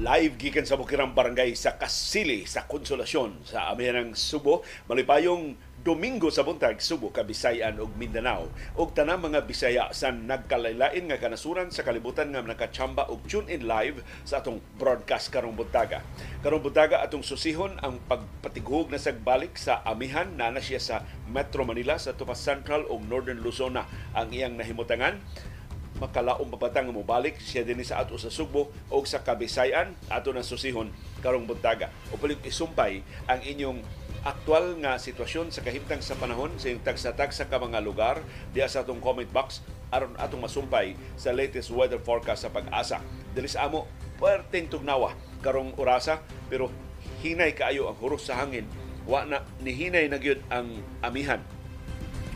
Live gikan sa Bukirang Barangay sa Kasili sa Konsolasyon sa Amihanang Subo. Malipayong Domingo sa buntag Subo, Kabisayan ug Mindanao ug tanang mga Bisaya sa nagkalailain nga kanasuran sa kalibutan nga nakachamba og tune in live sa atong broadcast karong buntaga. Karong buntaga atong susihon ang pagpatiguhog na sagbalik sa amihan na na siya sa Metro Manila sa Tupas Central ug Northern Luzon ang iyang nahimutangan makalaong papatang mo balik siya din sa ato sa Sugbo o sa Kabisayan ato na susihon karong buntaga. O palit isumpay ang inyong aktual nga sitwasyon sa kahimtang sa panahon sa yung tagsa-tagsa ka mga lugar diya sa atong comment box aron atong masumpay sa latest weather forecast sa pag-asa. Dili sa amo perting tugnawa karong orasa pero hinay kaayo ang huros sa hangin. Wa na ni hinay na gyud ang amihan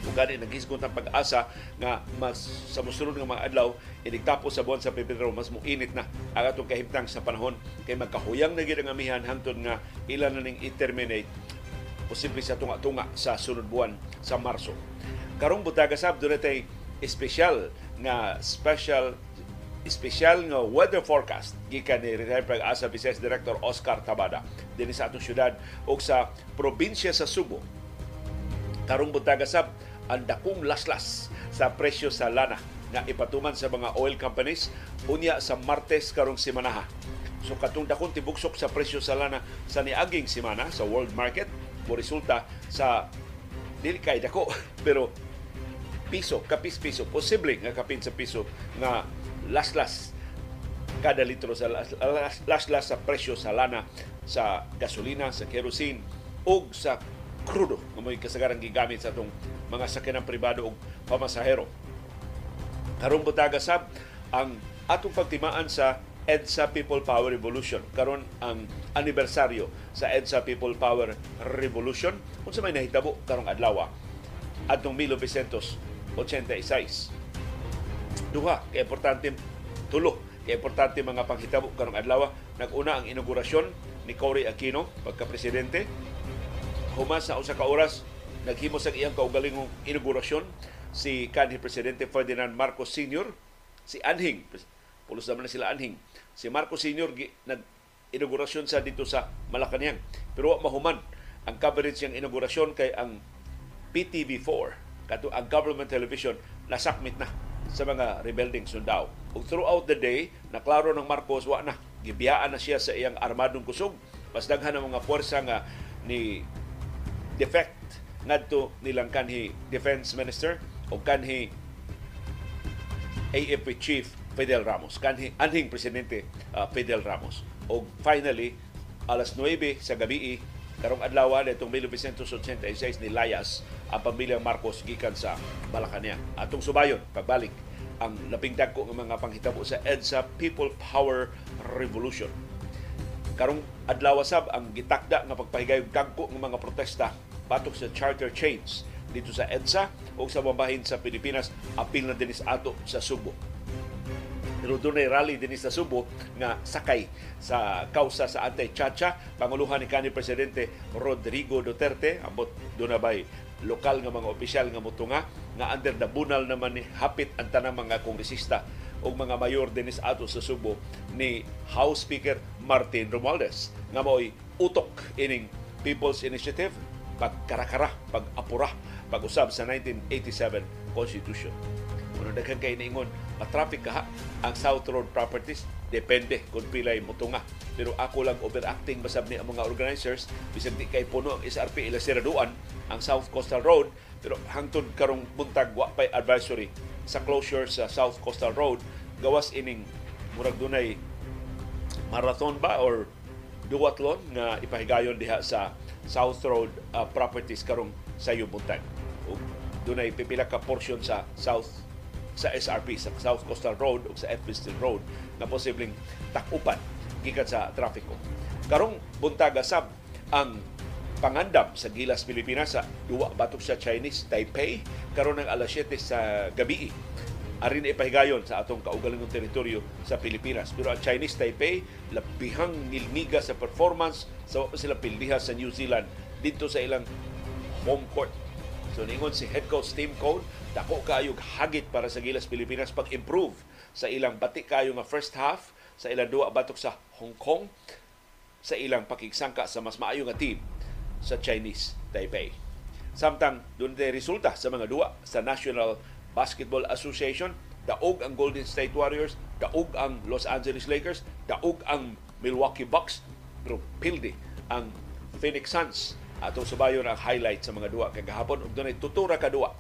ug gani naghisgot ang pag-asa nga mas sa musunod nga mga adlaw iligtapos sa buwan sa Pebrero mas muinit na ang atong kahimtang sa panahon kay magkahuyang na gyud ang amihan hangtod nga ilan na ning i-terminate posible sa tunga-tunga sa sunod buwan sa Marso. Karong butaga sab dunay espesyal nga special espesyal nga weather forecast gikan ni retired pag-asa Vice Director Oscar Tabada dinhi sa atong syudad ug sa probinsya sa Subo. Karong butaga sab ang dakong laslas sa presyo sa lana nga ipatuman sa mga oil companies unya sa Martes karong semanaha. So katong dakong tibugsok sa presyo sa lana sa niaging semana sa world market mo resulta sa dili kay dako pero piso kapis piso posible nga kapin sa piso nga laslas kada litro sa laslas sa presyo sa lana sa gasolina sa kerosene ug sa krudo nga may kasagaran gigamit sa atong mga sakyanan pribado ug pamasahero. Karong butaga sab ang atong pagtimaan sa EDSA People Power Revolution. Karon ang anibersaryo sa EDSA People Power Revolution unsa may nahitabo karong adlaw atong 1986. Duha kay importante tulo kay importante mga panghitabo karong adlaw naguna ang inaugurasyon ni Cory Aquino pagka presidente humas sa usa ka oras naghimo sa iyang kaugalingong inaugurasyon si kanhi presidente Ferdinand Marcos Sr. si Anhing pulos naman na sila Anhing si Marcos Sr. nag inaugurasyon sa dito sa Malacañang pero wa mahuman ang coverage ng inaugurasyon kay ang PTV4 kato ang government television nasakmit na sa mga rebuilding sundao. Ug throughout the day, naklaro ng Marcos wa na gibiyaan na siya sa iyang armadong kusog. Mas daghan ang mga puwersa nga ni defect ngadto nilang kanhi defense minister o kanhi AFP chief Fidel Ramos kanhi anhing presidente uh, Fidel Ramos. O finally alas 9 sa gabi karong adlaw nitong 1986 ni Layas ang pamilyang Marcos gikan sa Malacañang. Atong subayon pagbalik ang labing dagko ng mga panghitabo sa EDSA People Power Revolution karong adlaw sab ang gitakda nga pagpahigayong dagko ng mga protesta batok sa charter chains dito sa EDSA o sa mambahin sa Pilipinas apil na dinis ato sa Subo. Pero doon ay rally din sa Subo nga sakay sa kausa sa anti-chacha. Panguluhan ni kanhi Presidente Rodrigo Duterte. Ambot doon na ba'y lokal nga mga opisyal nga mutunga nga under the bunal naman ni hapit ang tanang mga kongresista o mga mayor dinis ato sa Subo ni House Speaker Martin Romualdez nga mo'y utok ining People's Initiative pagkarakara, pag-apura, pag-usab sa 1987 Constitution. Kung daghan kay niingon, matraffic ka ang South Road Properties, depende kung pilay mo tunga. Pero ako lang overacting basab ni ang mga organizers, bisag di kay puno ang SRP ila siraduan ang South Coastal Road, pero hangtod karong buntag wa pay advisory sa closure sa South Coastal Road, gawas ining murag dunay marathon ba or duwatlon nga ipahigayon diha sa South Road uh, properties karong sa Yubutan. Dunay pipila ka portion sa South sa SRP sa South Coastal Road o sa Edmiston Road na posibleng takupan gikan sa trafiko. Karong buntaga sab ang pangandam sa Gilas Pilipinas sa duwa batok sa Chinese Taipei karon ng alas 7 sa gabi arin ipahigayon sa atong kaugalingong teritoryo sa Pilipinas. Pero ang Chinese Taipei, labihang nilmiga sa performance sa so, sila pildiha sa New Zealand dito sa ilang home court. So ningon si head coach Tim Cone, dako kayo hagit para sa Gilas Pilipinas pag-improve sa ilang bati kayo nga first half sa ilang duwa batok sa Hong Kong sa ilang pakigsangka sa mas maayo nga team sa Chinese Taipei. Samtang doon resulta sa mga duwa sa National Basketball Association, daog ang Golden State Warriors, daog ang Los Angeles Lakers, daog ang Milwaukee Bucks, pero pildi ang Phoenix Suns atong subayon ang highlight sa mga duwa kagahapon ug dunay tutura ka duwa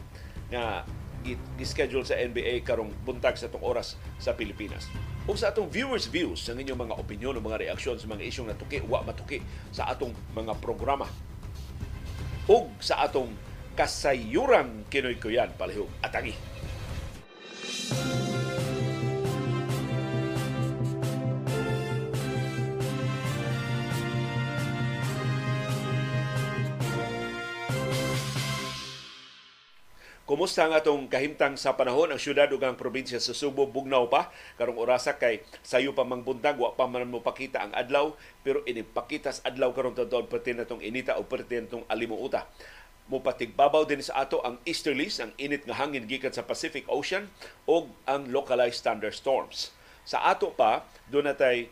nga gi-schedule sa NBA karong buntag sa tong oras sa Pilipinas. Ug sa atong viewers views sa inyong mga opinion o mga reaksyon sa mga isyong natuki wa matuki sa atong mga programa. Ug sa atong kasayuran kinoy kuyan palihog atangi. Kumusta ang atong kahimtang sa panahon ang syudad ug ang probinsya sa Subo bugnaw pa karong orasa kay sayo pa mang buntag wa pa man mo pakita ang adlaw pero inipakitas adlaw karon tadon perti natong inita o perti natong alimuuta mupatigbabaw din sa ato ang easterlies, ang init nga hangin gikan sa Pacific Ocean o ang localized thunderstorms. Sa ato pa, doon natay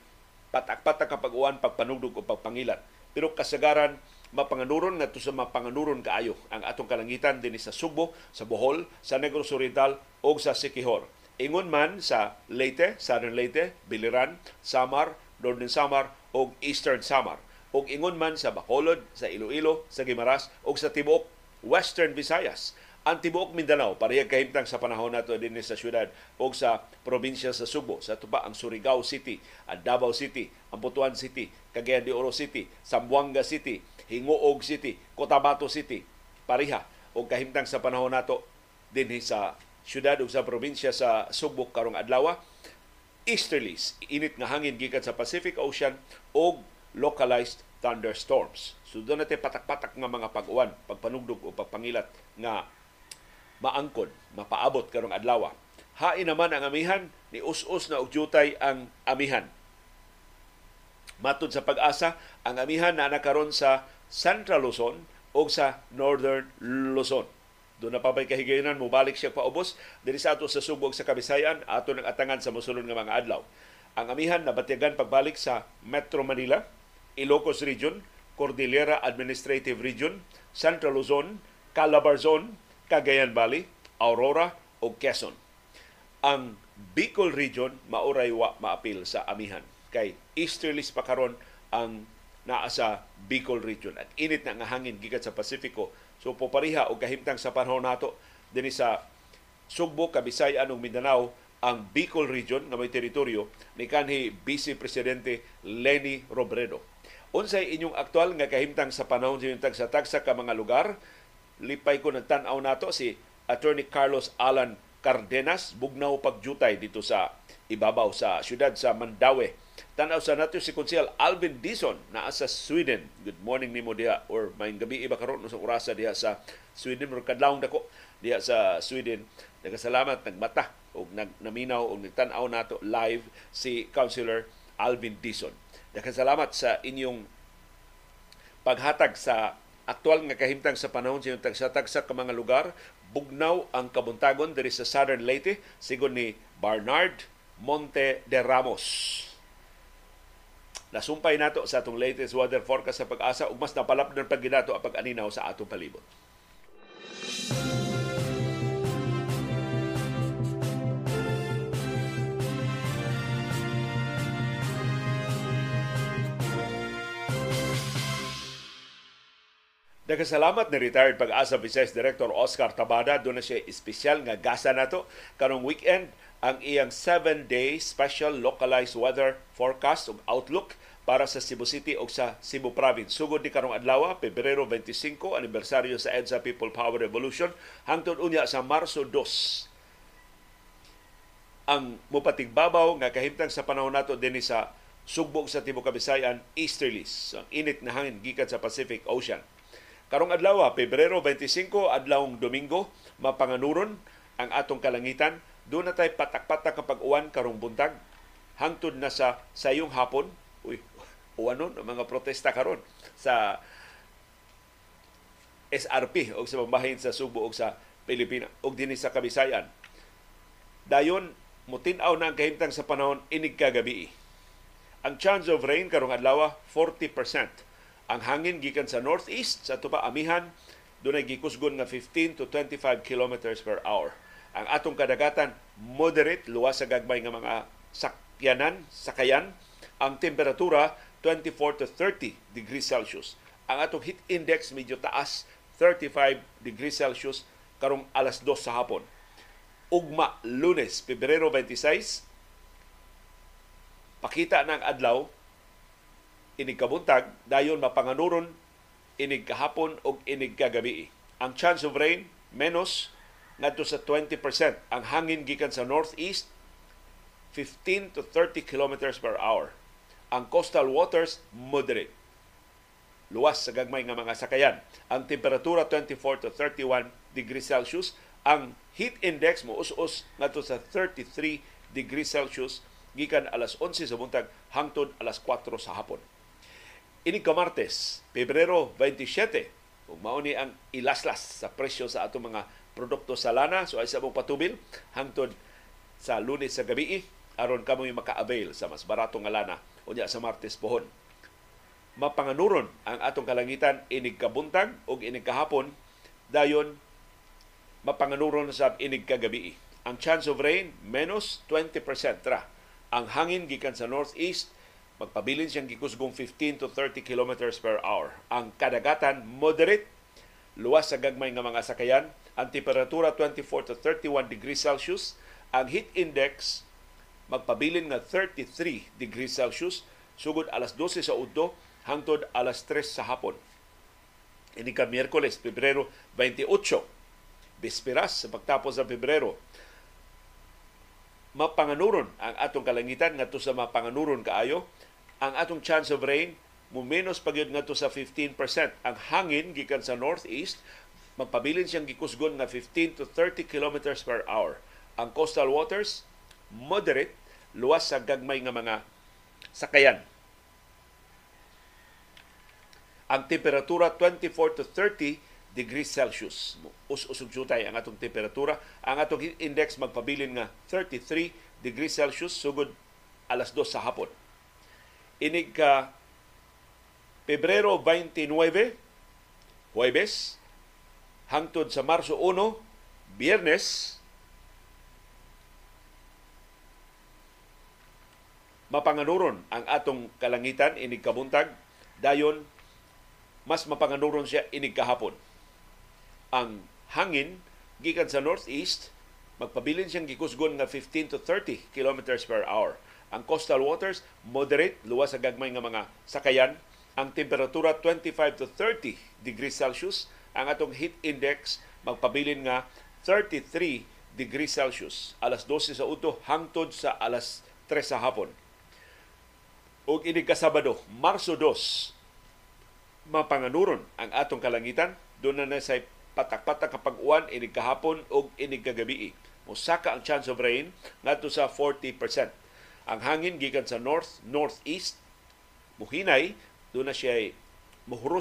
patak-patak kapag uwan, pagpanugdog o pagpangilat. Pero kasagaran, mapanganuron nga sa mapanganuron kaayo ang atong kalangitan din sa Subo, sa Bohol, sa Negros Oriental o sa Sikihor. Ingon man sa Leyte, Southern Leyte, Biliran, Samar, Northern Samar o Eastern Samar. O ingon man sa Bacolod, sa Iloilo, sa Gimaras o sa tibuok Western Visayas. Ang tibuok Mindanao, parehag kahimtang sa panahon nato din sa syudad o sa probinsya sa Subo, sa tuba ang Surigao City, ang Davao City, ang Butuan City, Cagayan de Oro City, Zamboanga City, Hinguog City, Cotabato City, pariha o kahimtang sa panahon nato din sa syudad o sa probinsya sa Subo karong adlaw easterlies init nga hangin gikan sa Pacific Ocean o localized thunderstorms. So doon natin patak-patak nga mga pag-uwan, pagpanugdog o pagpangilat nga maangkon, mapaabot karong adlaw. Hain naman ang amihan ni us-us na ugyutay ang amihan. Matod sa pag-asa, ang amihan na nakaron sa Central Luzon o sa Northern Luzon. Doon na pa may kahigayonan, mubalik siya paubos. Dili sa ato sa subog sa Kabisayan, ato ng atangan sa musulod nga mga adlaw. Ang amihan nabatyagan pagbalik sa Metro Manila, Ilocos Region, Cordillera Administrative Region, Central Luzon, Calabarzon, Cagayan Valley, Aurora o Quezon. Ang Bicol Region mauray wa maapil sa amihan kay easterlies pa karon ang naa sa Bicol region at init na nga hangin gikan sa Pasifiko so popariha og kahimtang sa panahon nato dinhi sa Sugbo, Kabisayan ug Mindanao ang Bicol region nga may teritoryo ni kanhi Vice Presidente Lenny Robredo. Unsay inyong aktual nga kahimtang sa panahon sa tagsa-tagsa ka mga lugar? Lipay ko nagtan-aw nato si Attorney Carlos Alan Cardenas bugnaw pagjutay dito sa ibabaw sa siyudad sa Mandaue Tanaw sa nato si Konsehal Alvin Dison na sa Sweden. Good morning nimo diha or may gabi iba karon sa orasa diha sa Sweden or kadlawon dako diha sa Sweden. Nagasalamat nagmata o nag naminaw o nagtan-aw nato live si Councilor Alvin Dison. Nagasalamat sa inyong paghatag sa aktual nga kahimtang sa panahon sa tagsa-tagsa ka mga lugar. Bugnaw ang kabuntagon diri sa Southern Leyte sigon ni Barnard Monte de Ramos Nasumpay nato sa atong latest weather forecast sa pag-asa ug mas napalap ng paginato ang pag-aninaw sa atong palibot. Nagkasalamat ni retired pag-asa Vice Director Oscar Tabada. Doon na siya espesyal nga gasa nato karong weekend ang iyang 7-day special localized weather forecast ug outlook para sa Cebu City o sa Cebu Province. Sugod ni karong adlaw, Pebrero 25, anibersaryo sa EDSA People Power Revolution, hangtod unya sa Marso 2. Ang mupatigbabaw nga kahimtang sa panahon nato dinhi sa sugbog sa Tibo Kabisayan, easterlies, ang init na hangin gikan sa Pacific Ocean. Karong adlaw, Pebrero 25, adlawng Domingo, mapanganuron ang atong kalangitan doon na tayo patak-patak kapag uwan karong buntag. Hangtod na sa sayong hapon, uy, uwanon ang mga protesta karon sa SRP o sa pambahin sa Subo o sa Pilipinas o dinhi sa Kabisayan. Dayon, mutinaw na ang kahimtang sa panahon inig kagabi. Ang chance of rain karong adlaw 40%. Ang hangin gikan sa northeast sa tupa amihan dunay gikusgon nga 15 to 25 kilometers per hour. Ang atong kadagatan moderate luwas sa gagmay nga mga sakyanan, sakayan. Ang temperatura 24 to 30 degrees Celsius. Ang atong heat index medyo taas 35 degrees Celsius karong alas 2 sa hapon. Ugma Lunes, Pebrero 26, pakita ng adlaw inig kabuntag dayon mapanganuron inig kahapon og inig kagabi. Ang chance of rain menos ngadto sa 20%. Ang hangin gikan sa northeast 15 to 30 kilometers per hour. Ang coastal waters moderate. Luwas sa gagmay nga mga sakayan. Ang temperatura 24 to 31 degrees Celsius. Ang heat index mo us-us ngadto sa 33 degrees Celsius gikan alas 11 sa buntag hangtod alas 4 sa hapon. Ini ka Martes, Pebrero 27, ug mao ang ilaslas sa presyo sa ato mga produkto sa lana. So ay sa mong patubil hangtod sa Lunes sa gabi aron kamo maka-avail sa mas barato nga lana. Unya sa Martes pohon. Mapanganuron ang atong kalangitan inig kabuntag ug inig kahapon. Dayon mapanganuron sa inig kagabi. Ang chance of rain menos 20% ra. Ang hangin gikan sa northeast magpabilin siyang gikusgong 15 to 30 kilometers per hour. Ang kadagatan moderate luwas sa gagmay nga mga sakayan. Ang temperatura 24 to 31 degrees Celsius. Ang heat index magpabilin nga 33 degrees Celsius sugod alas 12 sa udto hangtod alas 3 sa hapon. Ini ka Miyerkules, Pebrero 28, bisperas sa pagtapos sa Pebrero mapanganuron ang atong kalangitan ngadto sa mapanganuron kaayo ang atong chance of rain mo menos pagyud ngadto sa 15%. Ang hangin gikan sa northeast magpabilin siyang gikusgon nga 15 to 30 kilometers per hour. Ang coastal waters moderate luwas sa gagmay nga mga sakayan. Ang temperatura 24 to 30 degrees Celsius. Us-usog jutay ang atong temperatura. Ang atong index magpabilin nga 33 degrees Celsius sugod alas 2 sa hapon. Inig ka Pebrero 29, Huwebes, hangtod sa Marso 1, Biyernes, mapanganuron ang atong kalangitan inig kabuntag dayon mas mapanganuron siya inig kahapon ang hangin gikan sa northeast magpabilin siyang gikusgon nga 15 to 30 kilometers per hour. Ang coastal waters moderate luwas sa gagmay nga mga sakayan. Ang temperatura 25 to 30 degrees Celsius. Ang atong heat index magpabilin nga 33 degrees Celsius. Alas 12 sa uto hangtod sa alas 3 sa hapon. Ug ini kasabado, Marso 2, mapanganuron ang atong kalangitan. Doon na na sa patak-patak kapag uwan inig kahapon o inig kagabi. Musaka ang chance of rain ngadto sa 40%. Ang hangin gikan sa north northeast muhinay do na siya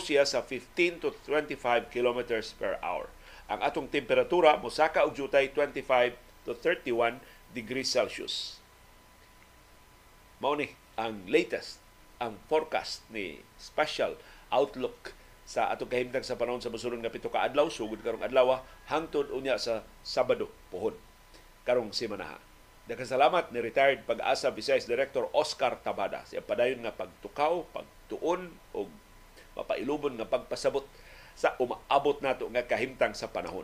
siya sa 15 to 25 kilometers per hour. Ang atong temperatura mosaka og jutay 25 to 31 degrees Celsius. Mao ni ang latest ang forecast ni Special Outlook sa atong kahimtang sa panahon sa mosunod nga pito ka adlaw sugod karong adlaw hangtod unya sa Sabado pohon karong semana. Daghang salamat ni retired pag-asa Vice Director Oscar Tabada sa padayon nga pagtukaw, pagtuon og mapailubon nga pagpasabot sa umaabot nato nga kahimtang sa panahon.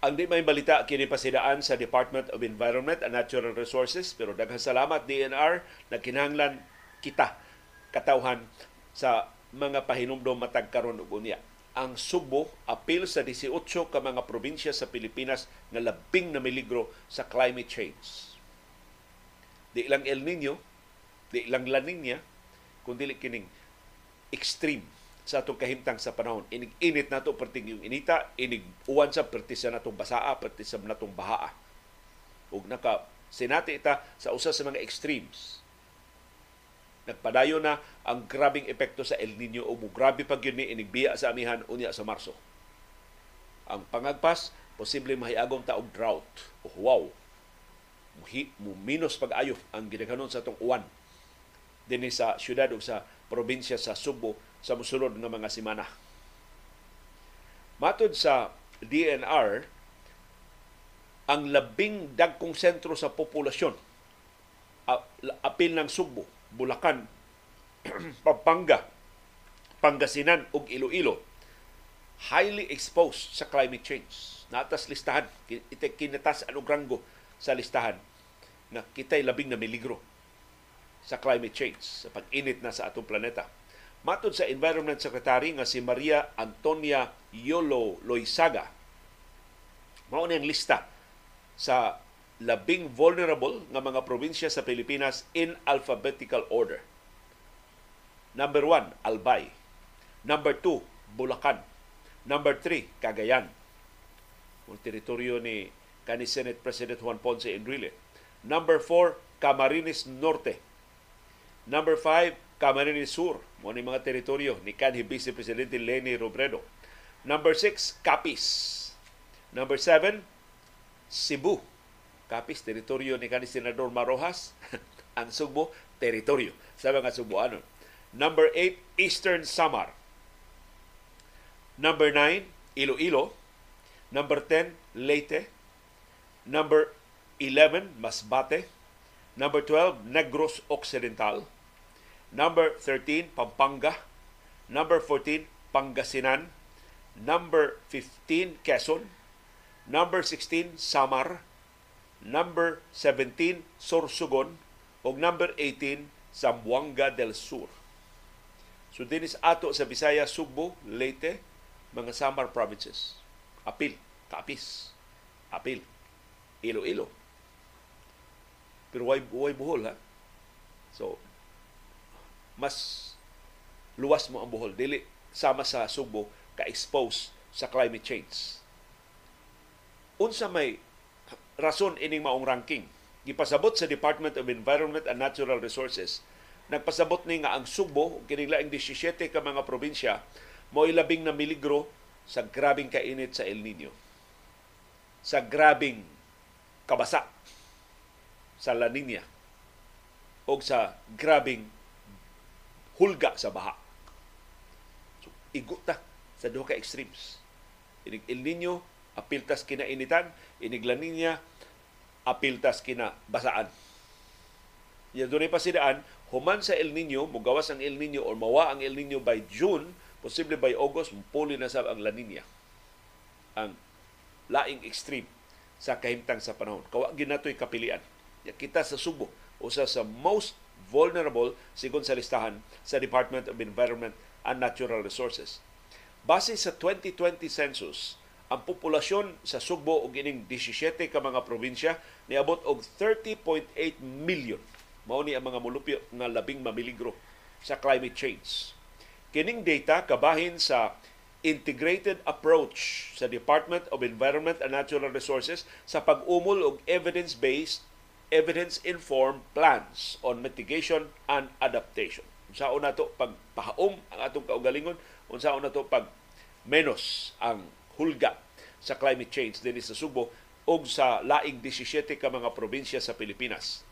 Ang di may balita kini pasidaan sa Department of Environment and Natural Resources pero daghang salamat DNR na kinahanglan kita katawhan sa mga pahinumdom matag karon ug unya. Ang Subo apil sa 18 ka mga probinsya sa Pilipinas nga labing na miligro sa climate change. Di lang El Nino, di lang La Nina, kundi kining extreme sa atong kahimtang sa panahon. Inig init nato perting yung inita, inig uwan sa perti sa natong basaa, perti sa natong bahaa. Ug naka sinati ita sa usa sa mga extremes. Nagpadayo na ang grabing epekto sa El Nino o grabe pag yun ni inigbiya sa amihan unya sa Marso. Ang pangagpas, posible mahiagong taog drought. Oh, wow! Mu minus pag-ayo ang ginaganon sa itong uwan din sa syudad o sa probinsya sa Subo sa musulod nga mga simana. Matod sa DNR, ang labing dagkong sentro sa populasyon, apil ng Subo, Bulacan, Pampanga, Pangasinan ug Iloilo highly exposed sa climate change. Natas listahan, kinatas anong ranggo sa listahan na kitay labing na miligro sa climate change, sa pag-init na sa atong planeta. Matod sa Environment Secretary nga si Maria Antonia Yolo Loisaga, mao ang lista sa labing vulnerable nga mga probinsya sa Pilipinas in alphabetical order. Number one, Albay. Number two, Bulacan. Number three, Cagayan. Ang teritoryo ni kani Senate President Juan Ponce Enrile. Number four, Camarines Norte. Number five, Camarines Sur. Mo ni mga teritoryo ni kanhi Vice Presidente Leni Robredo. Number six, Capiz. Number seven, Cebu. Capiz, teritoryo ni kanhi Senador Marojas. Ang Subo, teritoryo sa mga Subuanon. Number 8, Eastern Samar. Number 9, Iloilo. Number 10, Leyte. Number 11, Masbate. Number 12, Negros Occidental. Number 13, Pampanga. Number 14, Pangasinan. Number 15, Quezon. Number 16, Samar. Number 17, Sorsogon. O number 18, Zamboanga del Sur. So dinis ato sa Bisaya, Sugbo, Leyte, mga Samar provinces. Apil, Capiz, Apil, Iloilo. Pero way, way buhol ha. So, mas luwas mo ang buhol. Dili sama sa Sugbo ka-expose sa climate change. Unsa may rason ining maong ranking. Gipasabot sa Department of Environment and Natural Resources nagpasabot ni nga ang Subo, kining laing 17 ka mga probinsya, mo ilabing na miligro sa grabing kainit sa El Nino. Sa grabing kabasa sa La Nina o sa grabing hulga sa baha. So, iguta sa duha ka extremes. Inig El Nino, apiltas kinainitan, inig La Nina, apiltas kina basaan. Yan doon pa sidaan, human sa El Nino, mugawas ang El Nino or mawa ang El Nino by June, posible by August, puli na sa ang La Nina. Ang laing extreme sa kahimtang sa panahon. Kawa ginatoy kapilian. Ya kita sa Subo, usa sa most vulnerable sigon sa listahan sa Department of Environment and Natural Resources. Base sa 2020 census, ang populasyon sa Sugbo ug ining 17 ka mga probinsya niabot og 30.8 million mao ni ang mga mulupyo nga labing mamiligro sa climate change. Kining data kabahin sa integrated approach sa Department of Environment and Natural Resources sa pag-umol og evidence-based, evidence-informed plans on mitigation and adaptation. Unsaon nato pagpahaom ang atong kaugalingon, unsaon nato pag menos ang hulga sa climate change dinhi sa Subo ug sa laing 17 ka mga probinsya sa Pilipinas.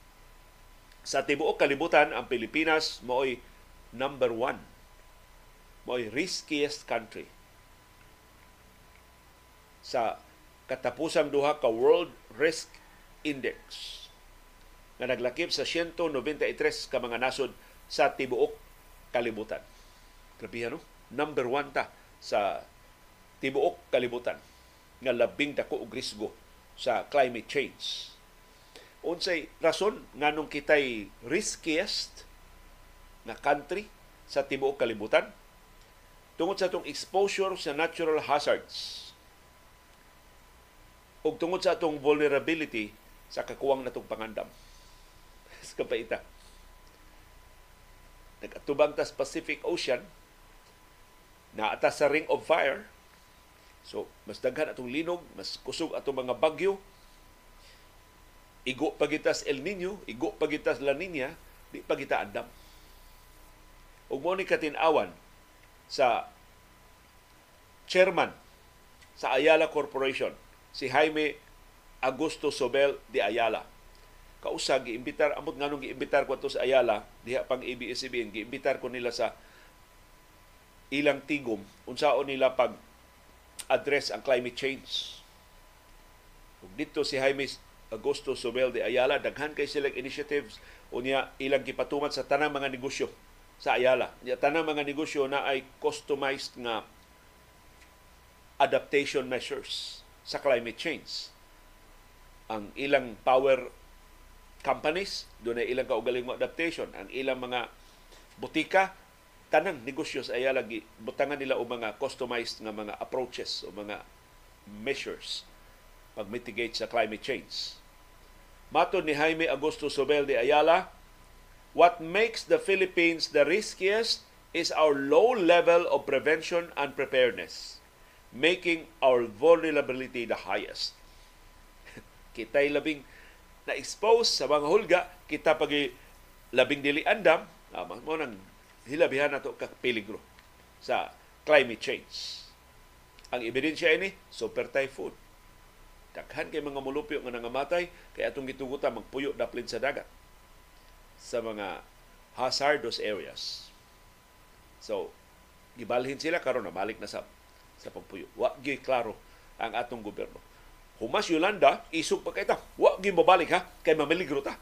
Sa tibuok kalibutan, ang Pilipinas mo'y number one. Mo'y riskiest country. Sa katapusang duha ka World Risk Index nga naglakip sa 193 ka mga nasod sa tibuok kalibutan. Grabe no? Number one ta sa tibuok kalibutan nga labing dako og risgo sa climate change unsay rason nganong kitay riskiest na country sa tibuok kalibutan tungod sa atong exposure sa natural hazards ug tungod sa atong vulnerability sa kakuwang natong pangandam kapaita. Nagatubang ta Pacific Ocean. Na atas sa Ring of Fire. So mas daghan atong linog mas kusog atong mga bagyo. Igo pagitas El Nino, igo pagitas La Nina, di pagita andam. ug mo ni katinawan sa chairman sa Ayala Corporation si Jaime Augusto Sobel de Ayala kausa giimbitar amot nganong giimbitar ko to sa Ayala diha pang ABS-CBN giimbitar ko nila sa ilang tigom unsaon nila pag address ang climate change ug dito si Jaime Augusto Sobel de Ayala daghan kay sila initiatives unya ilang gipatuman sa tanang mga negosyo sa Ayala. Nya tanang mga negosyo na ay customized nga adaptation measures sa climate change. Ang ilang power companies, doon ay ilang kaugaling mo adaptation. Ang ilang mga butika, tanang negosyo sa Ayala, butangan nila o mga customized nga mga approaches o mga measures pag-mitigate sa climate change. Mato ni Jaime Augusto Sobel de Ayala, What makes the Philippines the riskiest is our low level of prevention and preparedness, making our vulnerability the highest. Kita'y labing na-expose sa mga hulga, kita pag labing dili andam, ah, mo nang hilabihan nato ka peligro sa climate change. Ang ebidensya ini, super typhoon. Daghan kay mga mulupyo nga nangamatay, kay atong gitugutan magpuyo daplin sa dagat sa mga hazardous areas. So, gibalhin sila karon na balik na sa sa pagpuyo. Wa gi klaro ang atong gobyerno. Humas Yolanda, isog pa kita. Wa gi mabalik ha kay mamiligro ta.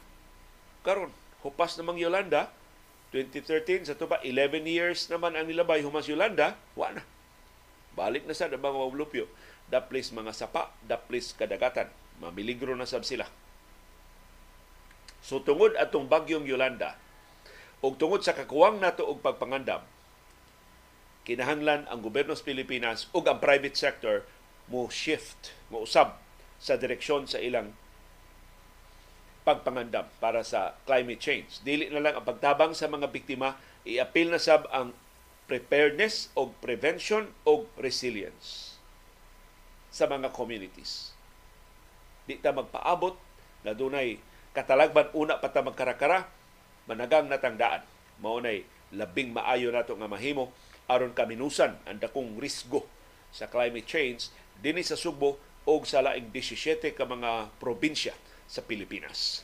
Karon, hupas namang Yolanda 2013 sa tuba 11 years naman ang nilabay humas Yolanda, wa na. Balik na sa mga mabulupyo. Daplis mga sapa, daplis kadagatan. Mamiligro na sab sila. So tungod atong bagyong Yolanda ug tungod sa kakuwang nato og pagpangandam kinahanglan ang gobyerno sa Pilipinas ug ang private sector mo shift, mo usab sa direksyon sa ilang pagpangandam para sa climate change. Dili na lang ang pagtabang sa mga biktima, i-appeal na sab ang preparedness o prevention o resilience sa mga communities. Di ta magpaabot na dunay katalagban una pa ta magkarakara managang natangdaan mao nay labing maayo nato nga mahimo aron kaminusan ang dakong risgo sa climate change dinhi sa Subo o sa laing 17 ka mga probinsya sa Pilipinas.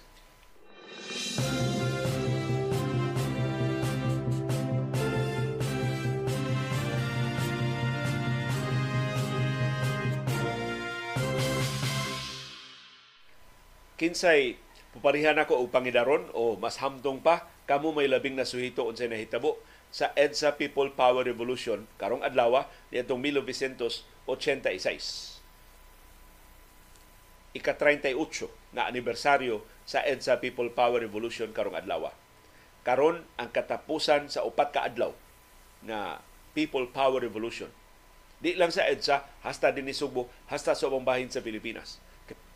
Kinsay Puparihan ako og pangidaron o mas hamtong pa kamo may labing nasuhito unsay nahitabo sa EDSA People Power Revolution karong adlaw niadtong 1986. Ika-38 na anibersaryo sa EDSA People Power Revolution karong adlaw. Karon ang katapusan sa upat ka adlaw na People Power Revolution. Di lang sa EDSA, hasta din ni Subo, hasta sa ubang bahin sa Pilipinas.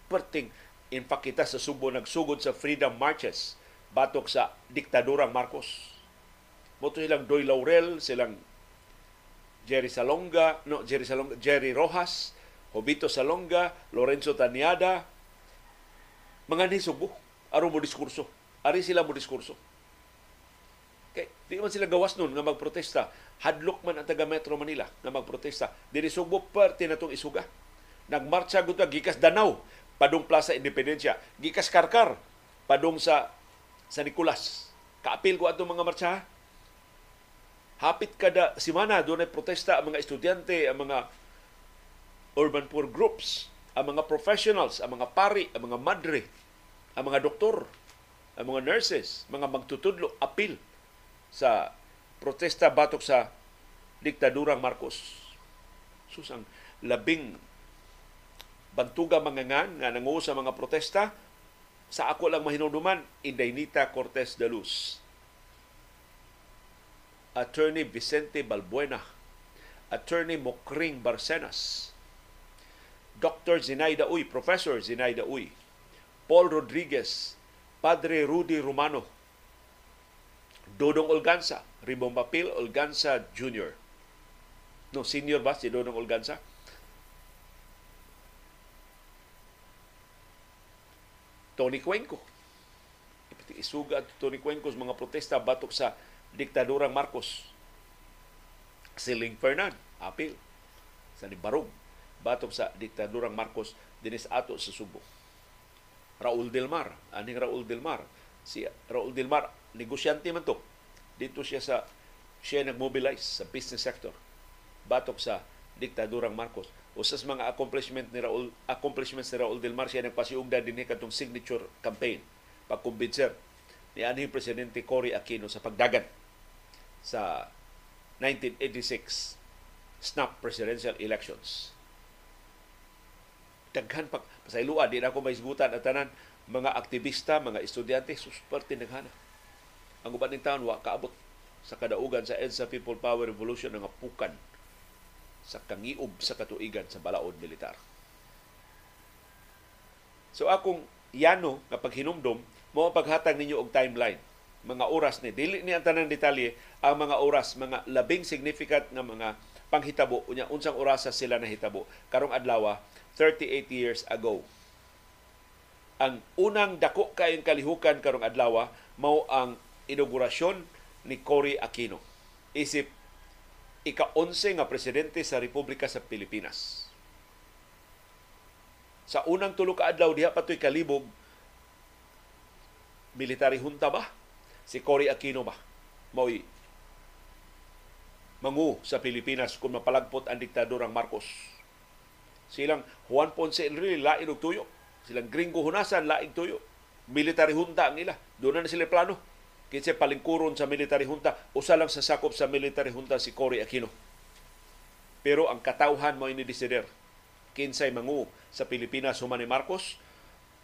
Perting In fact, kita sa Subo nagsugod sa freedom marches batok sa diktadurang Marcos. Moto silang Doy Laurel, silang Jerry Salonga, no, Jerry Salonga, Jerry Rojas, Jovito Salonga, Lorenzo Taniada, mga ni Subo, aron mo diskurso. Ari sila mo diskurso. Kay, di man sila gawas nun nga magprotesta. Hadlok man ang taga Metro Manila nga magprotesta. Diri Subo, parte na itong isuga. Nagmarcha gud gikas Danau padung Plaza Independencia. Gikas Karkar, padung sa sa Nicolas. Kaapil ko ato mga marcha. Hapit kada simana doon ay protesta ang mga estudyante, ang mga urban poor groups, ang mga professionals, ang mga pari, ang mga madre, ang mga doktor, ang mga nurses, mga magtutudlo, apil sa protesta batok sa diktadurang Marcos. Susang labing bantuga mangangan nga nanguho sa mga protesta sa ako lang mahinumduman Indaynita Cortez de Luz Attorney Vicente Balbuena Attorney Mokring Barcenas Dr. Zinaida Uy Professor Zinaida Uy Paul Rodriguez Padre Rudy Romano Dodong Olganza Rimong Papil Olganza Jr. No, senior ba si Dodong Olganza? Tony Cuenco. Isuga at Tony Cuenco mga protesta batok sa diktadurang Marcos. Si Ling Fernand, apil sa Nibarog, batok sa diktadurang Marcos dinis ato sa Subo. Raul Delmar, aning Raul Delmar. Si Raul Delmar, negosyante man to. Dito siya sa siya nag-mobilize sa business sector batok sa diktadurang Marcos. Usas mga accomplishment ni Raul, accomplishments ni Raul Delmar siya nagpasiugda din katong signature campaign pagkumbinser ni anhing presidente Cory Aquino sa pagdagan sa 1986 snap presidential elections. Daghan pa pasaylua di na ako maisgutan at tanan mga aktivista, mga estudyante susperte naghana. Ang uban ning taon wa kaabot sa kadaugan sa EDSA People Power Revolution nga pukan sa kangiub sa katuigan sa balaod militar. So akong yano nga paghinumdom mo paghatag ninyo og timeline mga oras ni dili ni ang tanang detalye ang mga oras mga labing significant nga mga panghitabo. Unya unsang orasa sila nahitabo? Karong adlaw 38 years ago. Ang unang dako kayong kalihukan karong adlaw mao ang inaugurasyon ni Cory Aquino. Isip ika-11 nga presidente sa Republika sa Pilipinas. Sa unang tulo ka adlaw diha patoy kalibog. Military junta ba? Si Cory Aquino ba? Mao'y mangu sa Pilipinas kung mapalagpot ang diktadurang Marcos. Silang Juan Ponce Enrile, lain og tuyo. Silang Gringo Hunasan, laing tuyo. Military junta ang ila. Doon na sila plano. Kinsa palingkuron sa military junta, usa lang sa sakop sa military junta si Cory Aquino. Pero ang katawhan mo ini desider. Kinsay mangu sa Pilipinas human ni Marcos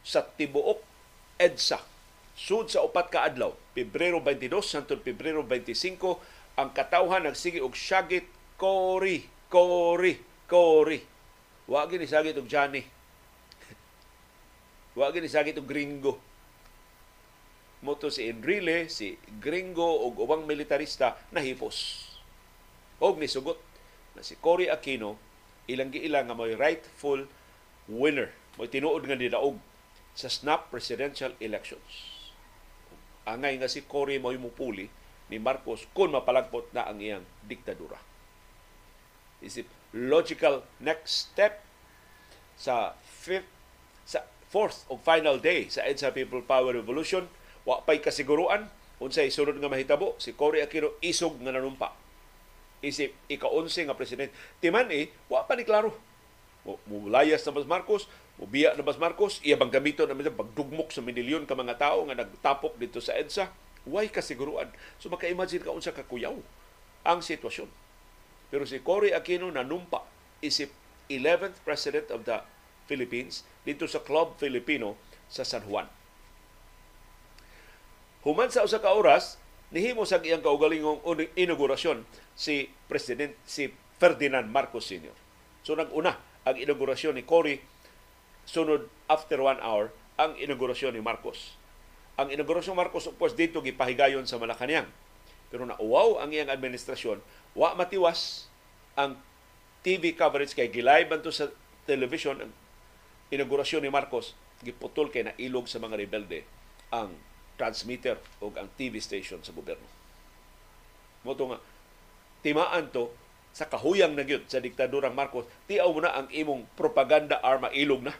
sa tibuok EDSA. Sud sa upat ka adlaw, Pebrero 22 hangtod Pebrero 25 ang katawhan nagsige og syagit Cory, Cory, Cory. Wa gini sagit og Johnny. Wa gini sagit og Gringo. Moto si Enrile, si Gringo ug ubang militarista nahipos. Og nisugot na si Cory Aquino ilang giilang nga may rightful winner. May tinuod nga nidaog sa snap presidential elections. Angay nga si Cory mo mupuli ni Marcos kung mapalagpot na ang iyang diktadura. Isip logical next step sa fifth sa fourth o final day sa EDSA People Power Revolution wa pay kasiguruan unsay sunod nga mahitabo si Cory Aquino isog nga nanumpa. Isip ika-11 nga presidente timan eh wa pa ni klaro mulayas na Bas Marcos mubiya na Bas Marcos iya bang gamiton na pagdugmok sa milyon ka mga tao nga nagtapok dito sa EDSA Way kasiguruan. So maka-imagine ka unsa kakuyaw ang sitwasyon. Pero si Cory Aquino nanumpa isip 11th President of the Philippines dito sa Club Filipino sa San Juan. Human sa usa ka oras, nihimo sa iyang kaugalingong inaugurasyon si President si Ferdinand Marcos Sr. So nag-una ang inaugurasyon ni Cory sunod after one hour ang inaugurasyon ni Marcos ang inaugurasyon Marcos course dito gipahigayon sa Malacañang. Pero nauwaw ang iyang administrasyon, wa matiwas ang TV coverage kay gilive to sa television ang inaugurasyon ni Marcos giputol kay na ilog sa mga rebelde ang transmitter o ang TV station sa gobyerno. Moto nga timaan to sa kahuyang na sa diktadurang Marcos, tiaw mo na ang imong propaganda arma ilog na.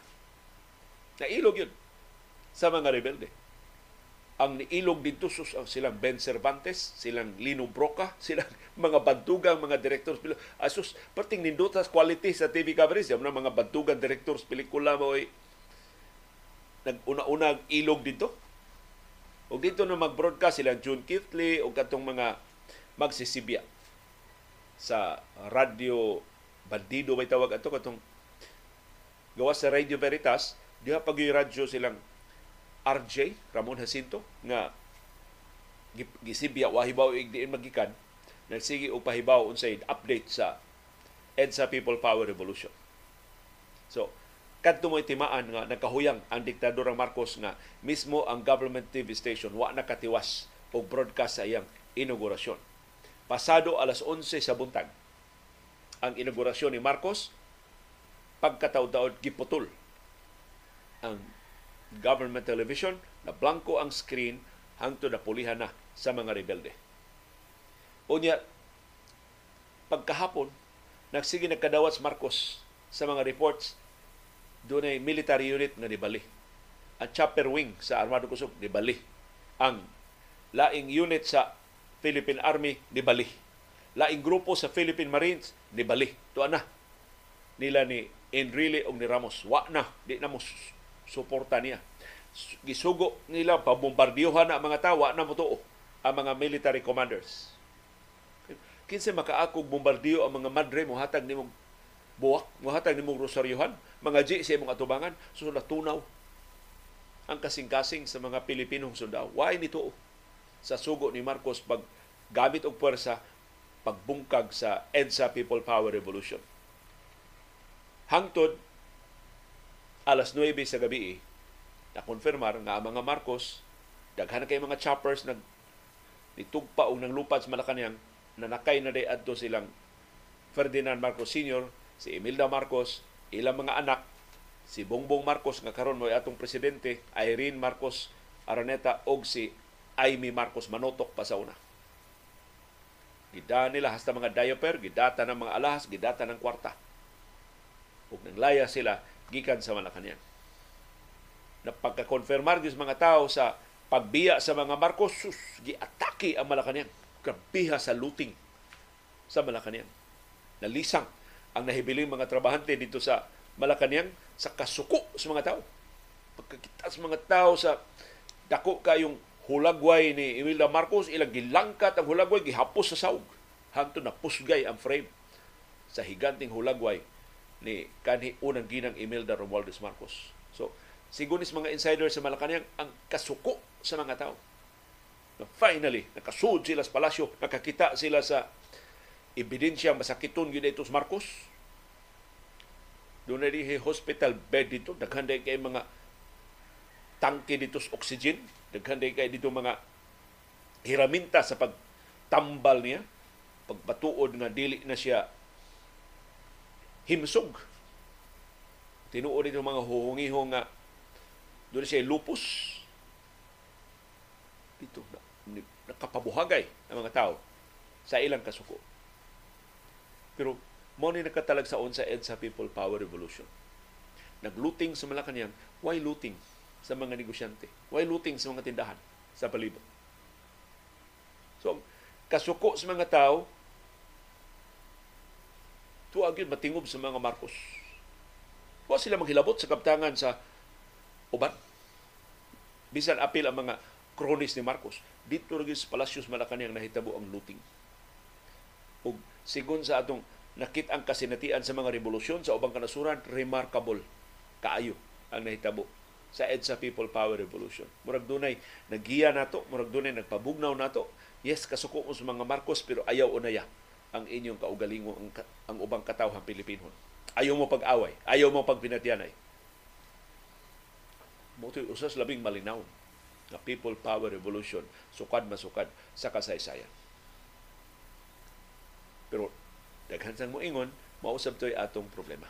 Na ilog yun sa mga rebelde ang niilog dito sus ang silang Ben Cervantes, silang Lino Broca, silang mga bantugang mga directors asus perting nindutas quality sa TV coverage. Yung mga bantugang directors pelikula mo ay nag-una-una ilog dito. O dito na mag-broadcast silang June Kifley o katong mga magsisibya sa radio bandido may tawag ato katong gawa sa Radio Veritas. Diha pag radyo silang RJ Ramon Jacinto nga gisibya wahibaw igdiin magikan nagsige og pahibaw unsay update sa EDSA People Power Revolution. So, kadto mo timaan nga nagkahuyang ang diktadorang Marcos nga mismo ang government TV station wa nakatiwas og broadcast sa iyang inaugurasyon. Pasado alas 11 sa buntag ang inaugurasyon ni Marcos pagkataud-taud giputol ang government television na blanco ang screen hangtod na pulihan na sa mga rebelde. Unya, pagkahapon, nagsige nagkadawat Marcos sa mga reports, doon ay military unit nga nibali. Ang chopper wing sa Armado Kusog, nibali. Ang laing unit sa Philippine Army, nibali. Laing grupo sa Philippine Marines, nibali. Tuan na. Nila ni Enrile o ni Ramos. Wa na. Di na mo suporta niya. Gisugo nila, pabombardiyohan ang mga tao, wa na mo tuo ang mga military commanders. Kinsa makaakog bombardiyo ang mga madre mo hatag nimong buwak, mo hatag nimong rosaryohan, mga G sa imong atubangan, so natunaw ang kasing-kasing sa mga Pilipinong sundao. Why nito sa sugo ni Marcos pag gamit og puwersa pagbungkag sa EDSA People Power Revolution. Hangtod alas 9 sa gabi na konfirmar nga ang mga Marcos daghan kay mga choppers nag nitugpa og nang lupad sa Malacañang nanakay na day adto silang Ferdinand Marcos Sr., si Imelda Marcos, ilang mga anak, si Bongbong Marcos nga karon mo atong presidente, Irene Marcos Araneta og si Amy Marcos Manotok pa sa una. Gida nila hasta mga diaper, gidata ng mga alahas, gidata ng kwarta. Ug nanglaya sila gikan sa Malacañang. Napagka-confirmar gyud mga tao sa pagbiya sa mga Marcos, sus, giatake ang Malacañang grabiha sa looting sa Malacañang. Nalisang ang nahibiling mga trabahante dito sa Malacañang sa kasuko sa mga tao. Pagkakita sa mga tao sa dako kayong hulagway ni Imelda Marcos, ilang gilangkat ang hulagway, gihapos sa saug. Hangto na pusgay ang frame sa higanting hulagway ni kanhi unang ginang Imelda Romualdez Marcos. So, sigunis mga insider sa Malacañang ang kasuko sa mga tao na finally nakasud sila sa palasyo, nakakita sila sa ebidensya masakiton gyud ito Marcos. Doon na hospital bed dito, daghan kay mga tangke dito sa oxygen, daghan kay dito mga hiraminta sa pagtambal niya, pagbatuod nga dili na siya himsog. Tinuod dito mga huhungiho nga doon siya lupus. Dito na nakapabuhagay ang mga tao sa ilang kasuko. Pero mo ni nakatalag sa sa EDSA People Power Revolution. Nagluting sa Malacanang, why looting sa mga negosyante? Why looting sa mga tindahan sa palibot? So, kasuko sa mga tao, tuwag yun matingob sa mga Marcos. Wa sila maghilabot sa kaptangan sa uban. Bisan apil ang mga kronis ni Marcos. Dito rin sa Palacios Malacanang nahitabo ang looting. Ug sigon sa atong nakit ang kasinatian sa mga revolusyon sa ubang kanasuran, remarkable kaayo ang nahitabo sa EDSA People Power Revolution. Murag dunay nagiya nato, murag dunay nagpabugnaw nato. Yes, kasuko sa mga Marcos pero ayaw unaya ang inyong kaugalingo ang, ang ubang katawhan Pilipino. Ayaw mo pag-away, ayaw mo pagpinatyanay. Mo usas labing malinaw nga People Power Revolution sukad masukad sa kasaysayan. Pero daghan sang moingon, mausab to'y atong problema.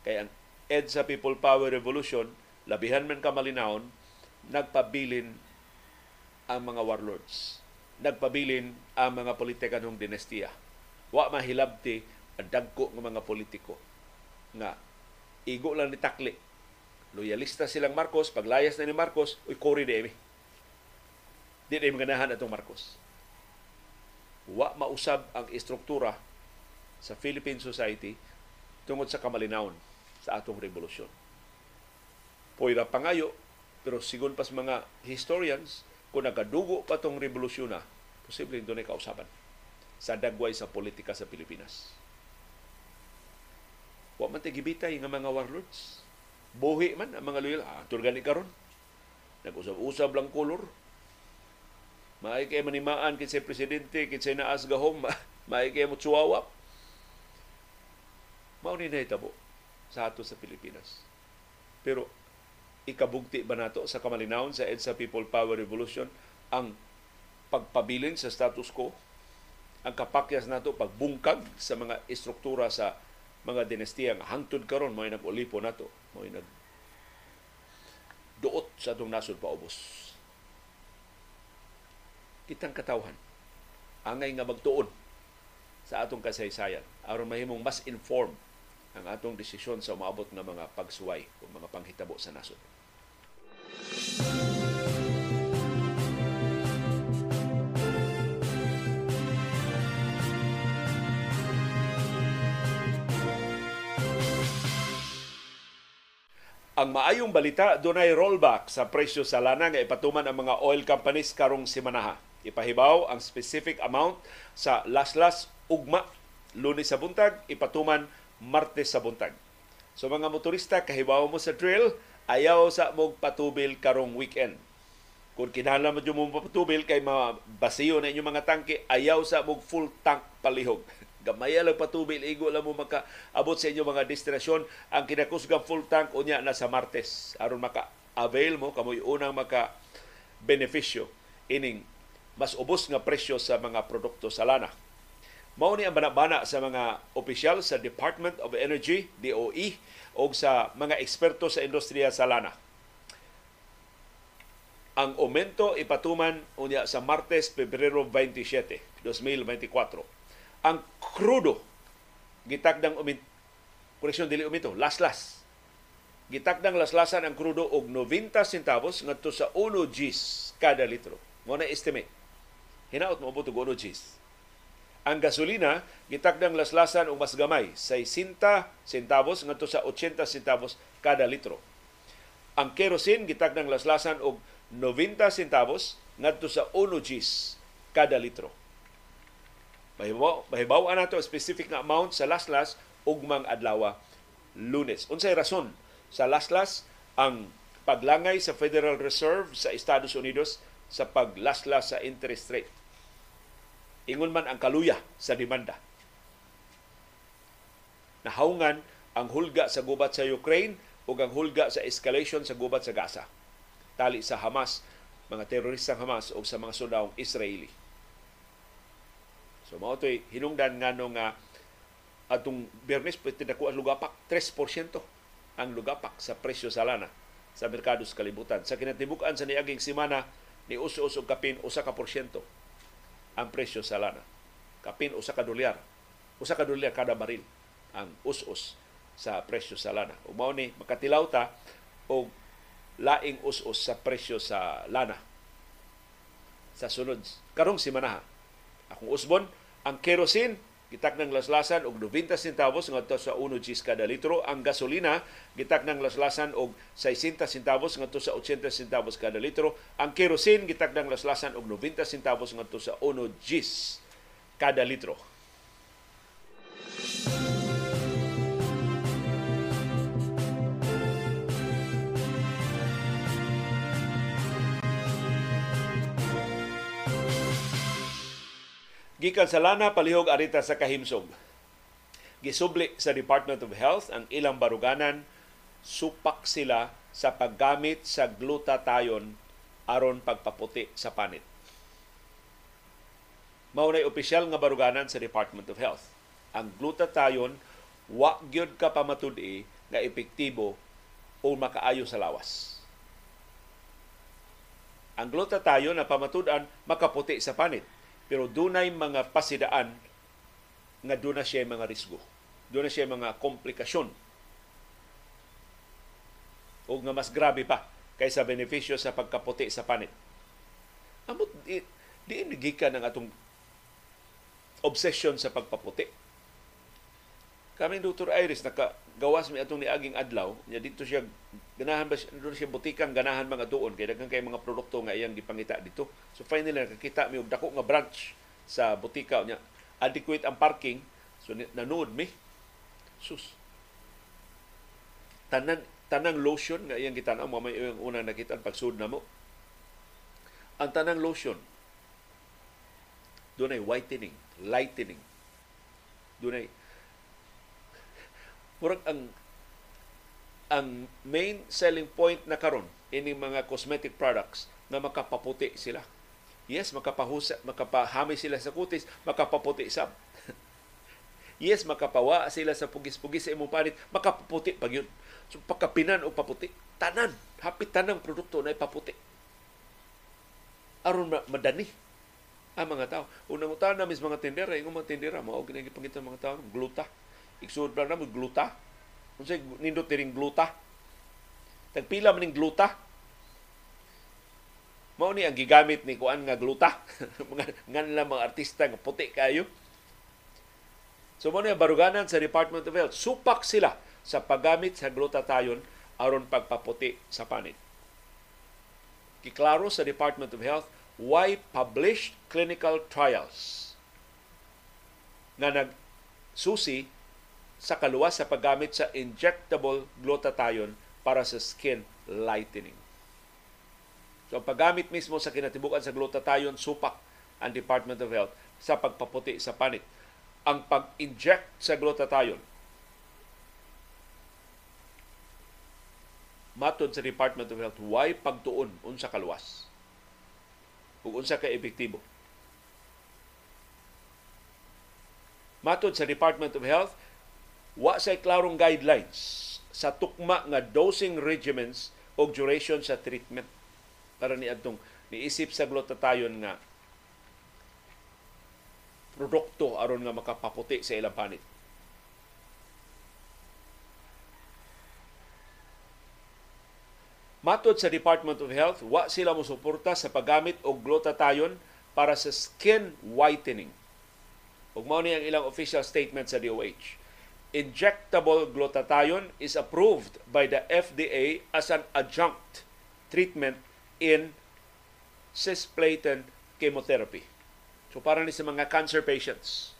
Kaya ang EDSA People Power Revolution, labihan man ka malinawon, nagpabilin ang mga warlords. Nagpabilin ang mga politikanong dinastiya. Wa mahilabti ang dagko ng mga politiko nga igo lang ni takli loyalista silang Marcos, paglayas na ni Marcos, uy, kori de emi. Di na maganahan atong Marcos. Wa mausab ang istruktura sa Philippine society tungod sa kamalinawon sa atong revolusyon. Poira pangayo, pero sigon pas mga historians, kung nagadugo pa tong revolusyon na, posibleng doon ay kausaban sa dagway sa politika sa Pilipinas. Wa man tigibitay nga mga warlords buhi man ang mga loyal. Ah, turgani karon. Nag-usab-usab lang kolor. Maay kay manimaan kinsay presidente, kinsay naas gahom, maay kay mo tsuwawap. Mao ni nahitabo sa ato sa Pilipinas. Pero ikabugti ba nato sa kamalinawon sa EDSA People Power Revolution ang pagpabilin sa status quo, ang kapakyas nato pagbungkag sa mga istruktura sa mga dinastiya nga hangtod karon mo nag-ulipo nato. Mo nag duot sa atong nasod paubos. Kitang katawhan. Angay nga magtuon sa atong kasaysayan. Aron mahimong mas informed ang atong desisyon sa umaabot nga mga pagsuway o mga panghitabo sa nasod. Ang maayong balita, dunay rollback sa presyo sa lana nga ipatuman ang mga oil companies karong simanaha. Ipahibaw ang specific amount sa laslas ugma lunes sa buntag, ipatuman martes sa buntag. So mga motorista, kahibaw mo sa drill, ayaw sa mog patubil karong weekend. Kung kinahanglan mo yung patubil kay mabasiyo na inyong mga tangke, ayaw sa mog full tank palihog. Gamaya lang patubil, igo lang mo makaabot sa inyong mga destinasyon. Ang kinakusgang full tank, unya na sa Martes. aron maka-avail mo, kamoy unang maka-beneficyo ining mas ubos nga presyo sa mga produkto sa lana. Mao ni ang banabana sa mga opisyal sa Department of Energy, DOE, o sa mga eksperto sa industriya sa lana. Ang aumento ipatuman unya sa Martes, Pebrero 27, 2024 ang krudo gitakdang umit koreksyon dili umito laslas. Gitakdang laslasan ang krudo og 90 centavos ngadto sa 1 Gs kada litro. Mo na estimate. Hinaot mo og 1 Gs ang gasolina gitakdang laslasan og mas gamay 60 centavos ngadto sa 80 centavos kada litro ang kerosene gitakdang laslasan og 90 centavos ngadto sa 1 Gs kada litro Mahibaw, mahibaw nato specific nga amount sa laslas ugmang adlaw Lunes. Unsay rason sa laslas ang paglangay sa Federal Reserve sa Estados Unidos sa paglaslas sa interest rate. Ingon man ang kaluya sa demanda. Nahaungan ang hulga sa gubat sa Ukraine ug ang hulga sa escalation sa gubat sa Gaza. Tali sa Hamas, mga teroristang Hamas o sa mga sundawong Israeli. So mao toy hinungdan nga no nga atong Biyernes pwede dako ang lugapak 3% ang lugapak sa presyo sa lana sa merkado sa kalibutan. Sa kinatibukan sa niaging semana ni uso-uso kapin usa ka porsyento ang presyo sa lana. Kapin usa ka dolyar. Usa ka dolyar kada baril ang us-us sa presyo sa lana. Ug ni makatilaw ta og laing us-us sa presyo sa lana sa sunod karong semana Akong usbon, ang kerosene gitak ng laslasan og 90 centavos ngadto sa 1 Gs kada litro. Ang gasolina gitak ng laslasan og 60 centavos ngadto sa 80 centavos kada litro. Ang kerosene gitak ng laslasan og 90 centavos ngadto sa 1 Gs kada litro. Gikan sa lana palihog arita sa kahimsog. Gisubli sa Department of Health ang ilang baruganan supak sila sa paggamit sa glutathione aron pagpaputi sa panit. Mao nay opisyal nga baruganan sa Department of Health. Ang glutathione wa gyud ka pamatud-i nga epektibo o makaayo sa lawas. Ang glutathione na pamatud-an makaputi sa panit pero dunay mga pasidaan nga doon siya mga risgo. Doon siya mga komplikasyon. O nga mas grabe pa kaysa benepisyo sa pagkaputi sa panit. Amot, di, di indigikan ang atong obsession sa pagpaputi. Kami Dr. Iris, nakagawas mi atong niaging adlaw, niya dito siya ganahan ba doon siya butikang ganahan mga doon kay daghan kay mga produkto nga iyang gipangita dito. So finally nakakita mi og dako nga branch sa butika niya. Adequate ang parking. So nanood mi. Sus. Tanan tanang lotion nga iyang gitan-aw mo may iyang unang nakita pagsud na mo. Ang tanang lotion doon ay whitening, lightening. Doon ay murag ang ang main selling point na karon ini mga cosmetic products na makapaputi sila. Yes, makapahusa, makapahami sila sa kutis, makapaputi sab. yes, makapawa sila sa pugis-pugis sa imong panit, makapaputi pag yun. So, pagkapinan o paputi, tanan, hapit tanang produkto na ipaputi. Aron madani ang mga tao. Una mo tayo na mis mga tindera, yung mga tindera, mao ginagi pangitan mga tao, gluta. Iksud pa na gluta. Kung sa nindot tiring gluta. Tagpila man ning gluta. Mao ni ang gigamit ni kuan nga gluta. mga ngan lang mga artista nga puti kayo. So mo ni baruganan sa Department of Health, supak sila sa paggamit sa glutathione aron pagpaputi sa panit. Kiklaro sa Department of Health why published clinical trials na nagsusi sa kaluwas sa paggamit sa injectable glutathione para sa skin lightening. So ang paggamit mismo sa kinatibukan sa glutathione supak ang Department of Health sa pagpaputi sa panit. Ang pag-inject sa glutathione matod sa Department of Health why pagtuon unsa kaluwas ug unsa ka epektibo. Matod sa Department of Health, wa say klarong guidelines sa tukma nga dosing regimens o duration sa treatment para ni adtong niisip sa glutathione nga produkto aron nga makapaputi sa ilang panit. Matod sa Department of Health, wa sila mo suporta sa paggamit og glutathione para sa skin whitening. Ug mao ni ang ilang official statement sa DOH. Injectable glutathione is approved by the FDA as an adjunct treatment in cisplatin chemotherapy. So para ni sa mga cancer patients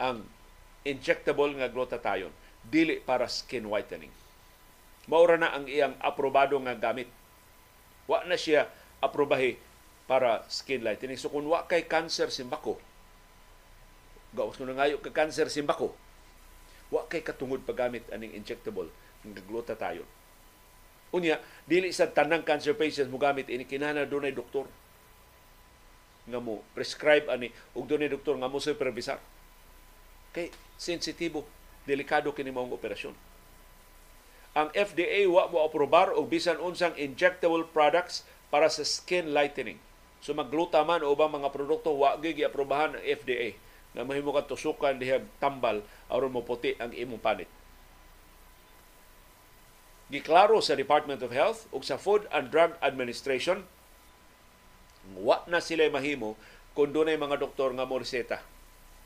ang injectable nga glutathione dili para skin whitening maura na ang iyang aprobado nga gamit. Wa na siya aprobahi para skin lightening. So kung wa kay cancer simbako, gawas ko na ngayo kay cancer simbako, wa kay katungod paggamit aning injectable ng glutathione. Unya, dili sa tanang cancer patients mo gamit ini kinahanglan dunay doktor nga mo prescribe ani ug dunay doktor nga mo supervisar. Kay sensitibo, delikado kini maong operasyon ang FDA wa mo aprobar og bisan unsang injectable products para sa skin lightening. So magluta man o ubang mga produkto wa gyud giaprobahan ng FDA na mahimo ka tusukan diha tambal aron mo puti ang imong panit. Giklaro sa Department of Health ug sa Food and Drug Administration wa na sila mahimo kung dunay mga doktor nga mo reseta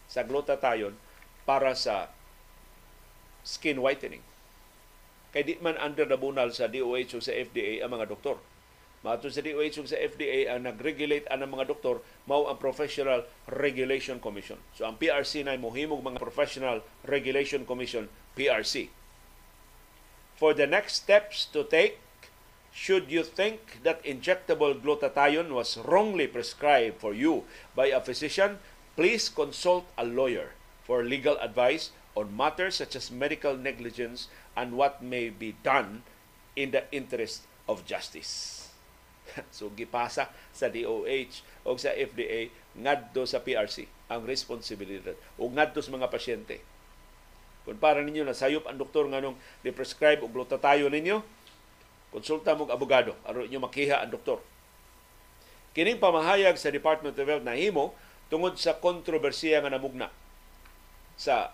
sa glutathione para sa skin whitening kay di man under the bunal sa DOH o sa FDA ang mga doktor. Matod sa DOH o sa FDA ang nag-regulate ang mga doktor mao ang Professional Regulation Commission. So ang PRC na mohimog mga Professional Regulation Commission PRC. For the next steps to take should you think that injectable glutathione was wrongly prescribed for you by a physician, please consult a lawyer for legal advice on matters such as medical negligence and what may be done in the interest of justice. so gipasa sa DOH o sa FDA ngadto sa PRC ang responsibilidad o ngadto sa mga pasyente. Kung para ninyo na sayop ang doktor nganong ni-prescribe og glutathione ninyo, konsulta mo abogado aron inyo makiha ang doktor. Kining pamahayag sa Department of Health nahimo tungod sa kontrobersiya nga namugna sa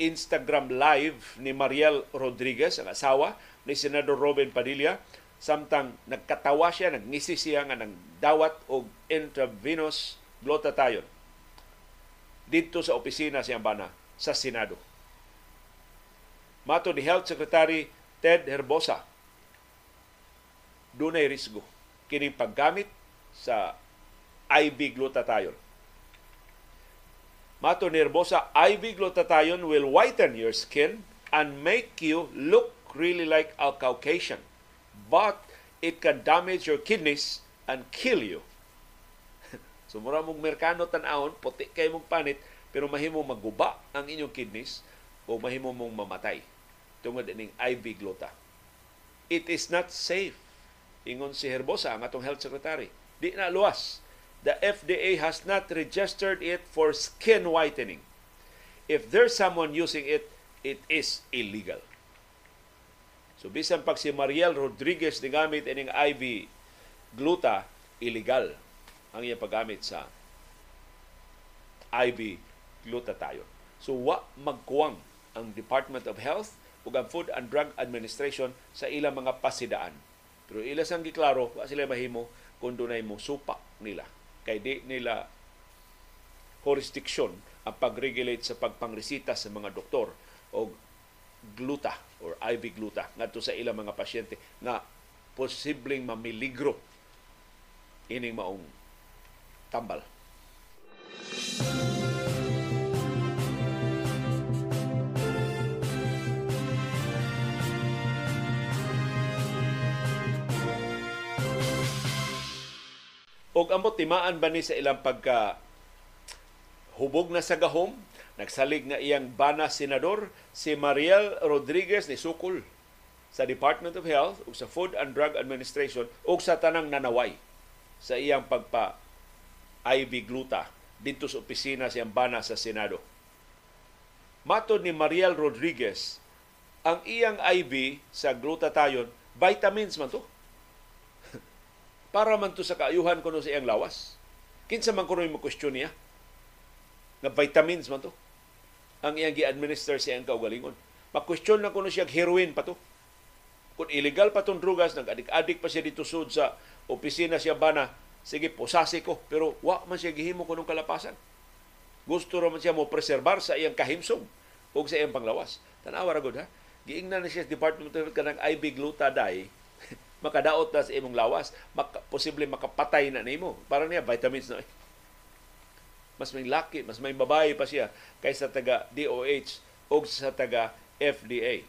Instagram live ni Mariel Rodriguez, ang asawa ni Senador Robin Padilla, samtang nagkatawa siya, nagngisi siya nga ng dawat og intravenous glutathione dito sa opisina siyang bana sa Senado. Mato ni Health Secretary Ted Herbosa, dunay risgo kining paggamit sa IV glutathione Mato nervosa, IV glutathione will whiten your skin and make you look really like a Caucasian. But it can damage your kidneys and kill you. so mura mong merkano tan-awon, puti kay mong panit, pero mahimo maguba ang inyong kidneys o mahimo mong mamatay tungod ining IV gluta. It is not safe. Ingon si Herbosa, ang atong health secretary. Di na luwas the FDA has not registered it for skin whitening. If there's someone using it, it is illegal. So bisan pag si Mariel Rodriguez ni gamit ining IV gluta, illegal ang iyang paggamit sa IV glutathione. So wa magkuwang ang Department of Health ug ang Food and Drug Administration sa ilang mga pasidaan. Pero ila sang giklaro, wa sila mahimo kung dunay mo supak nila. Kay di nila jurisdiction ang pag-regulate sa pagpangresita sa mga doktor o gluta or IV gluta ngadto sa ilang mga pasyente nga posibleng mamiligro ining maong tambal. Og ambot timaan ba ni sa ilang pagka hubog na sa gahom, nagsalig nga iyang bana senador si Mariel Rodriguez ni Sukol sa Department of Health ug sa Food and Drug Administration ug sa tanang nanaway sa iyang pagpa IV gluta dito sa opisina siyang bana sa Senado. Matod ni Mariel Rodriguez, ang iyang IV sa glutathione, vitamins man to para man to sa kaayuhan kuno sa iyang lawas. Kinsa man kuno mo question niya? Nga vitamins man to. Ang iyang gi-administer sa iyang kaugalingon. Ma-question na kuno siya heroin pa to. Kung illegal pa tong drugas, nag-adik-adik pa siya dito sud sa opisina siya bana, sige, posase ko. Pero wa man siya gihimo kunong kalapasan. Gusto raman siya mo preserbar sa iyang kahimsong o sa iyang panglawas. Tanawa ra gud ha. Giingnan na siya sa Department of Health kanang IV glutadine makadaot na sa imong lawas, maka, posible makapatay na nimo. Para niya vitamins na. Mas may laki, mas may babae pa siya kaysa taga DOH o sa taga FDA.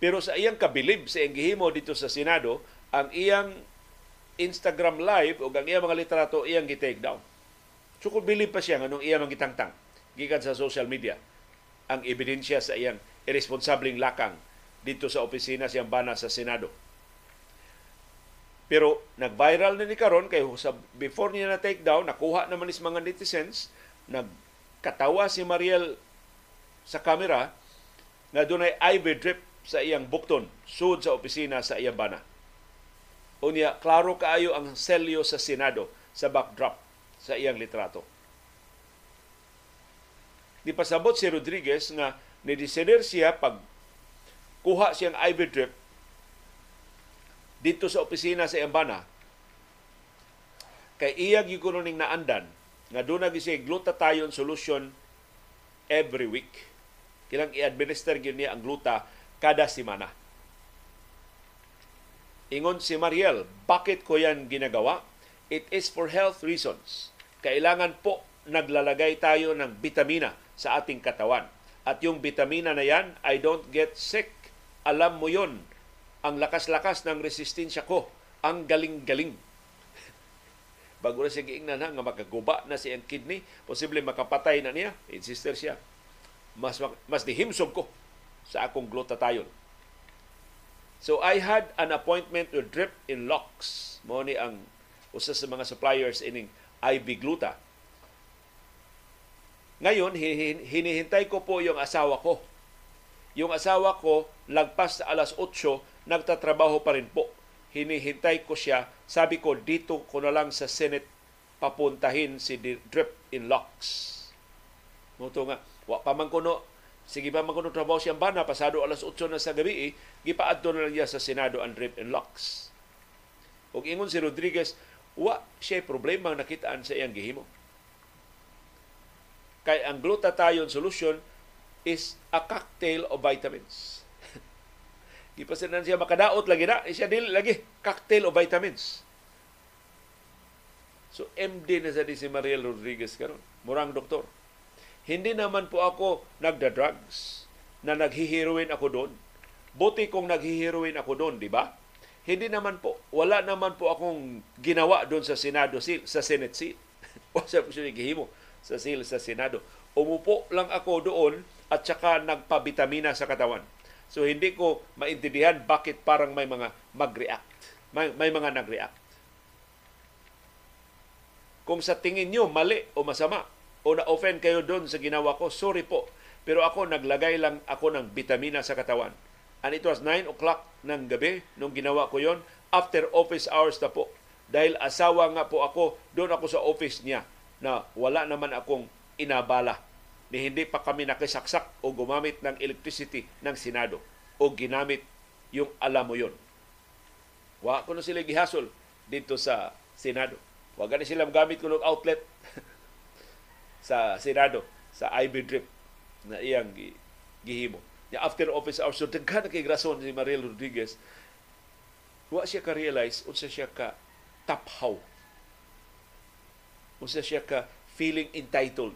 Pero sa iyang kabilib sa iyang gihimo dito sa Senado, ang iyang Instagram live o ang iyang mga litrato iyang gi-take down. So kung bilib pa siya nganong iyang gitangtang gikan sa social media ang ebidensya sa iyang irresponsableng lakang dito sa opisina siyang bana sa Senado. Pero nag-viral na ni karon kay sa before niya na take down, nakuha naman is mga netizens, nagkatawa si Mariel sa kamera nga dunay IV drip sa iyang bukton sud sa opisina sa iyang bana. Unya, klaro kaayo ang selyo sa Senado sa backdrop sa iyang litrato. Di pasabot si Rodriguez nga ni-decider siya pag kuha siyang IV drip dito sa opisina sa Embana kay iya gyud ning naandan nga doon siya glutathione solution every week. Kilang i-administer gyud niya ang gluta kada semana. Ingon si Mariel, bakit ko yan ginagawa? It is for health reasons. Kailangan po naglalagay tayo ng bitamina sa ating katawan. At yung bitamina na yan, I don't get sick alam mo yon ang lakas-lakas ng resistensya ko, ang galing-galing. Bago na siya giingnan nga makaguba na siyang kidney, posible makapatay na niya, insister siya. Mas, mas dihimsog ko sa akong glutathione. So I had an appointment to Drip in Locks. Mo ni ang usa sa mga suppliers ining IV gluta. Ngayon, hinihintay ko po yung asawa ko yung asawa ko, lagpas sa alas 8, nagtatrabaho pa rin po. Hinihintay ko siya. Sabi ko, dito ko na lang sa Senate papuntahin si Drip in Locks. Muto nga, wa pa man kuno, sige pa man kuno trabaho siyang bana, pasado alas 8 na sa gabi, eh, gipaadto na lang niya sa Senado ang Drip in Locks. Ug ingon si Rodriguez, wa siya problema nakitaan sa iyang gihimo. Kay ang glutathione solution is a cocktail of vitamins. Di pa siya siya makadaot lagi na. Siya dili lagi cocktail of vitamins. So MD na sa si Mariel Rodriguez karon. Murang doktor. Hindi naman po ako nagda-drugs na naghiheroin ako doon. Buti kung naghiheroin ako doon, di ba? Hindi naman po. Wala naman po akong ginawa doon sa Senado seal, sa Senate seal. Wala po siya gihimo sa seal sa Senado. Umupo lang ako doon at saka nagpabitamina sa katawan. So hindi ko maintindihan bakit parang may mga mag-react. May, may mga nag-react. Kung sa tingin nyo mali o masama o na-offend kayo doon sa ginawa ko, sorry po. Pero ako naglagay lang ako ng bitamina sa katawan. And it was 9 o'clock ng gabi nung ginawa ko yon after office hours na po. dahil asawa nga po ako, doon ako sa office niya na wala naman akong inabala ni hindi pa kami nakisaksak o gumamit ng electricity ng Senado o ginamit yung alam mo yon. Wa ko na sila gihasol dito sa Senado. Wa gani sila gamit ko ng outlet sa Senado, sa Ivy Drip na iyang gihimo. Ya after office hours, so daghan kay grason si Mariel Rodriguez, wa siya ka-realize unsa siya ka taphaw. Unsa siya ka feeling entitled.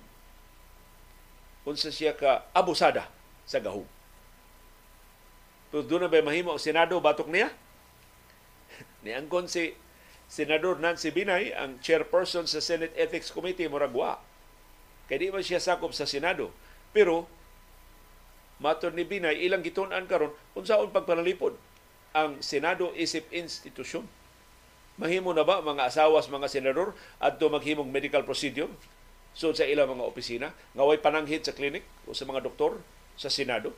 Unsa siya ka abusada sa gahom. Pero doon na ba mahimo ang Senado batok niya? Niangkon si Senador Nancy Binay, ang chairperson sa Senate Ethics Committee, Moragwa. Kaya di man siya sakop sa Senado. Pero, mator ni Binay, ilang gitunan karon unsaon pagpanalipod ang Senado isip institusyon. Mahimo na ba mga asawas mga senador adto maghimong medical procedure so sa ilang mga opisina ngaway pananghid sa clinic o sa mga doktor sa Senado?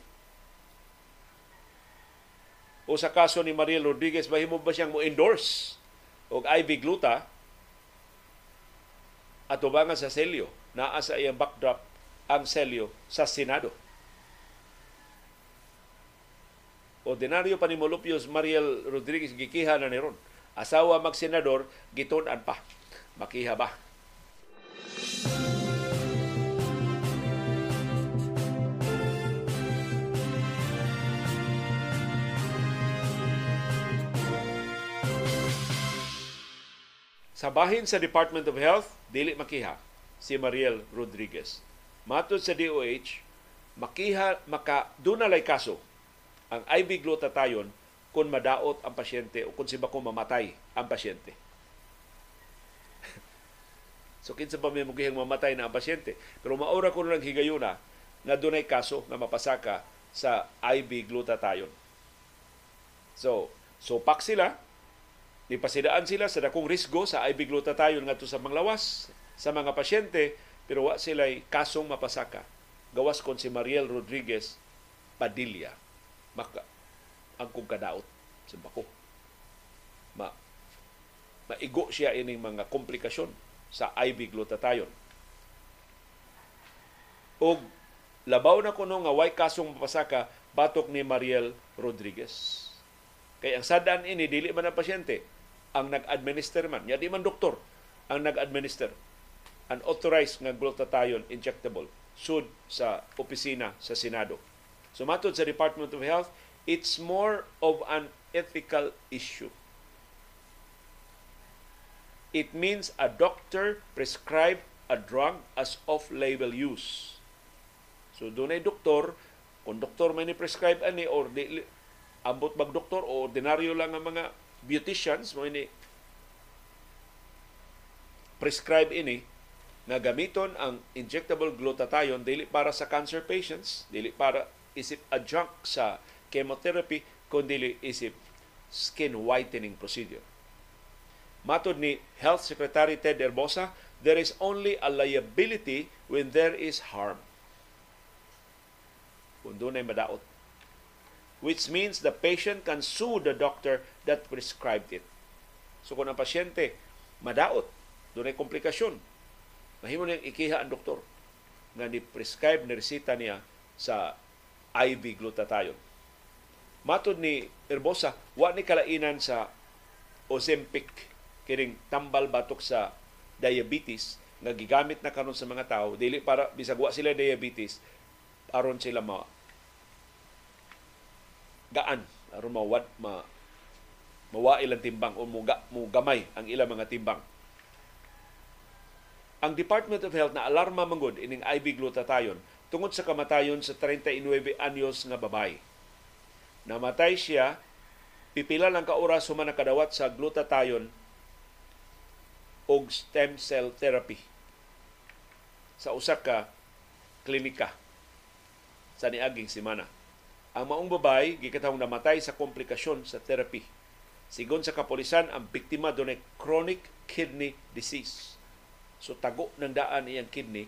O sa kaso ni Mariel Rodriguez, mahimo ba siyang mo-endorse og IV gluta at ubangan sa selyo naa sa iyang backdrop ang selyo sa Senado. Ordinaryo pa ni Molupios Mariel Rodriguez gikiha na ni ron. Asawa mag-senador, gitunan pa. Makiha ba? Sa bahin sa Department of Health, dili makiha si Mariel Rodriguez. Matod sa DOH, makiha maka dunalay kaso ang IV glutathione kung madaot ang pasyente o kung si bako mamatay ang pasyente. So kinsa pa may mugihang mamatay na ang pasyente. Pero maura ko lang higayuna nga dunay kaso nga mapasaka sa IV glutathione. So, so pak sila Nipasidaan sila sa dakong risgo sa IV glutathione ngadto sa manglawas sa mga pasyente pero wa sila kasong mapasaka. Gawas kon si Mariel Rodriguez Padilla. Maka, ang kong kadaot sa bako. Ma, maigo siya ining mga komplikasyon sa IV glutathione. O labaw na kuno nga way kasong mapasaka batok ni Mariel Rodriguez. Kay ang sadan ini dili man ang pasyente, ang nag-administer man, ya di man doktor ang nag-administer an authorized nga glutathione injectable sud sa opisina sa Senado. So matod sa Department of Health, it's more of an ethical issue. It means a doctor prescribe a drug as off-label use. So doon ay doktor, kung doktor may ni-prescribe ani or di, ambot bag doktor o ordinaryo lang ang mga beauticians mo ini prescribe ini nga gamiton ang injectable glutathione dili para sa cancer patients, dili para isip adjunct sa chemotherapy, kundi isip skin whitening procedure. Matod ni Health Secretary Ted Herbosa, there is only a liability when there is harm. Kung doon ay madaot which means the patient can sue the doctor that prescribed it. So kung ang pasyente madaot, doon ay komplikasyon, mahimo niyang ikiha ang doktor nga ni-prescribe, ni resita niya sa IV glutathione. Matod ni Herbosa, wa ni kalainan sa Ozempic, kining tambal batok sa diabetes nga gigamit na karon sa mga tao dili para bisag wa sila diabetes aron sila ma gaan aron mawad ma mawail ang timbang o muga, mo gamay ang ilang mga timbang. Ang Department of Health na alarma mangod ining IV glutathione tungod sa kamatayon sa 39 anyos nga babay. Namatay siya pipila lang ka oras human nakadawat sa glutathione og stem cell therapy sa usa ka klinika sa niaging semana. Ang maong babay gikatawong namatay sa komplikasyon sa therapy. Sigon sa kapolisan, ang biktima doon chronic kidney disease. So tago ng daan iyang kidney,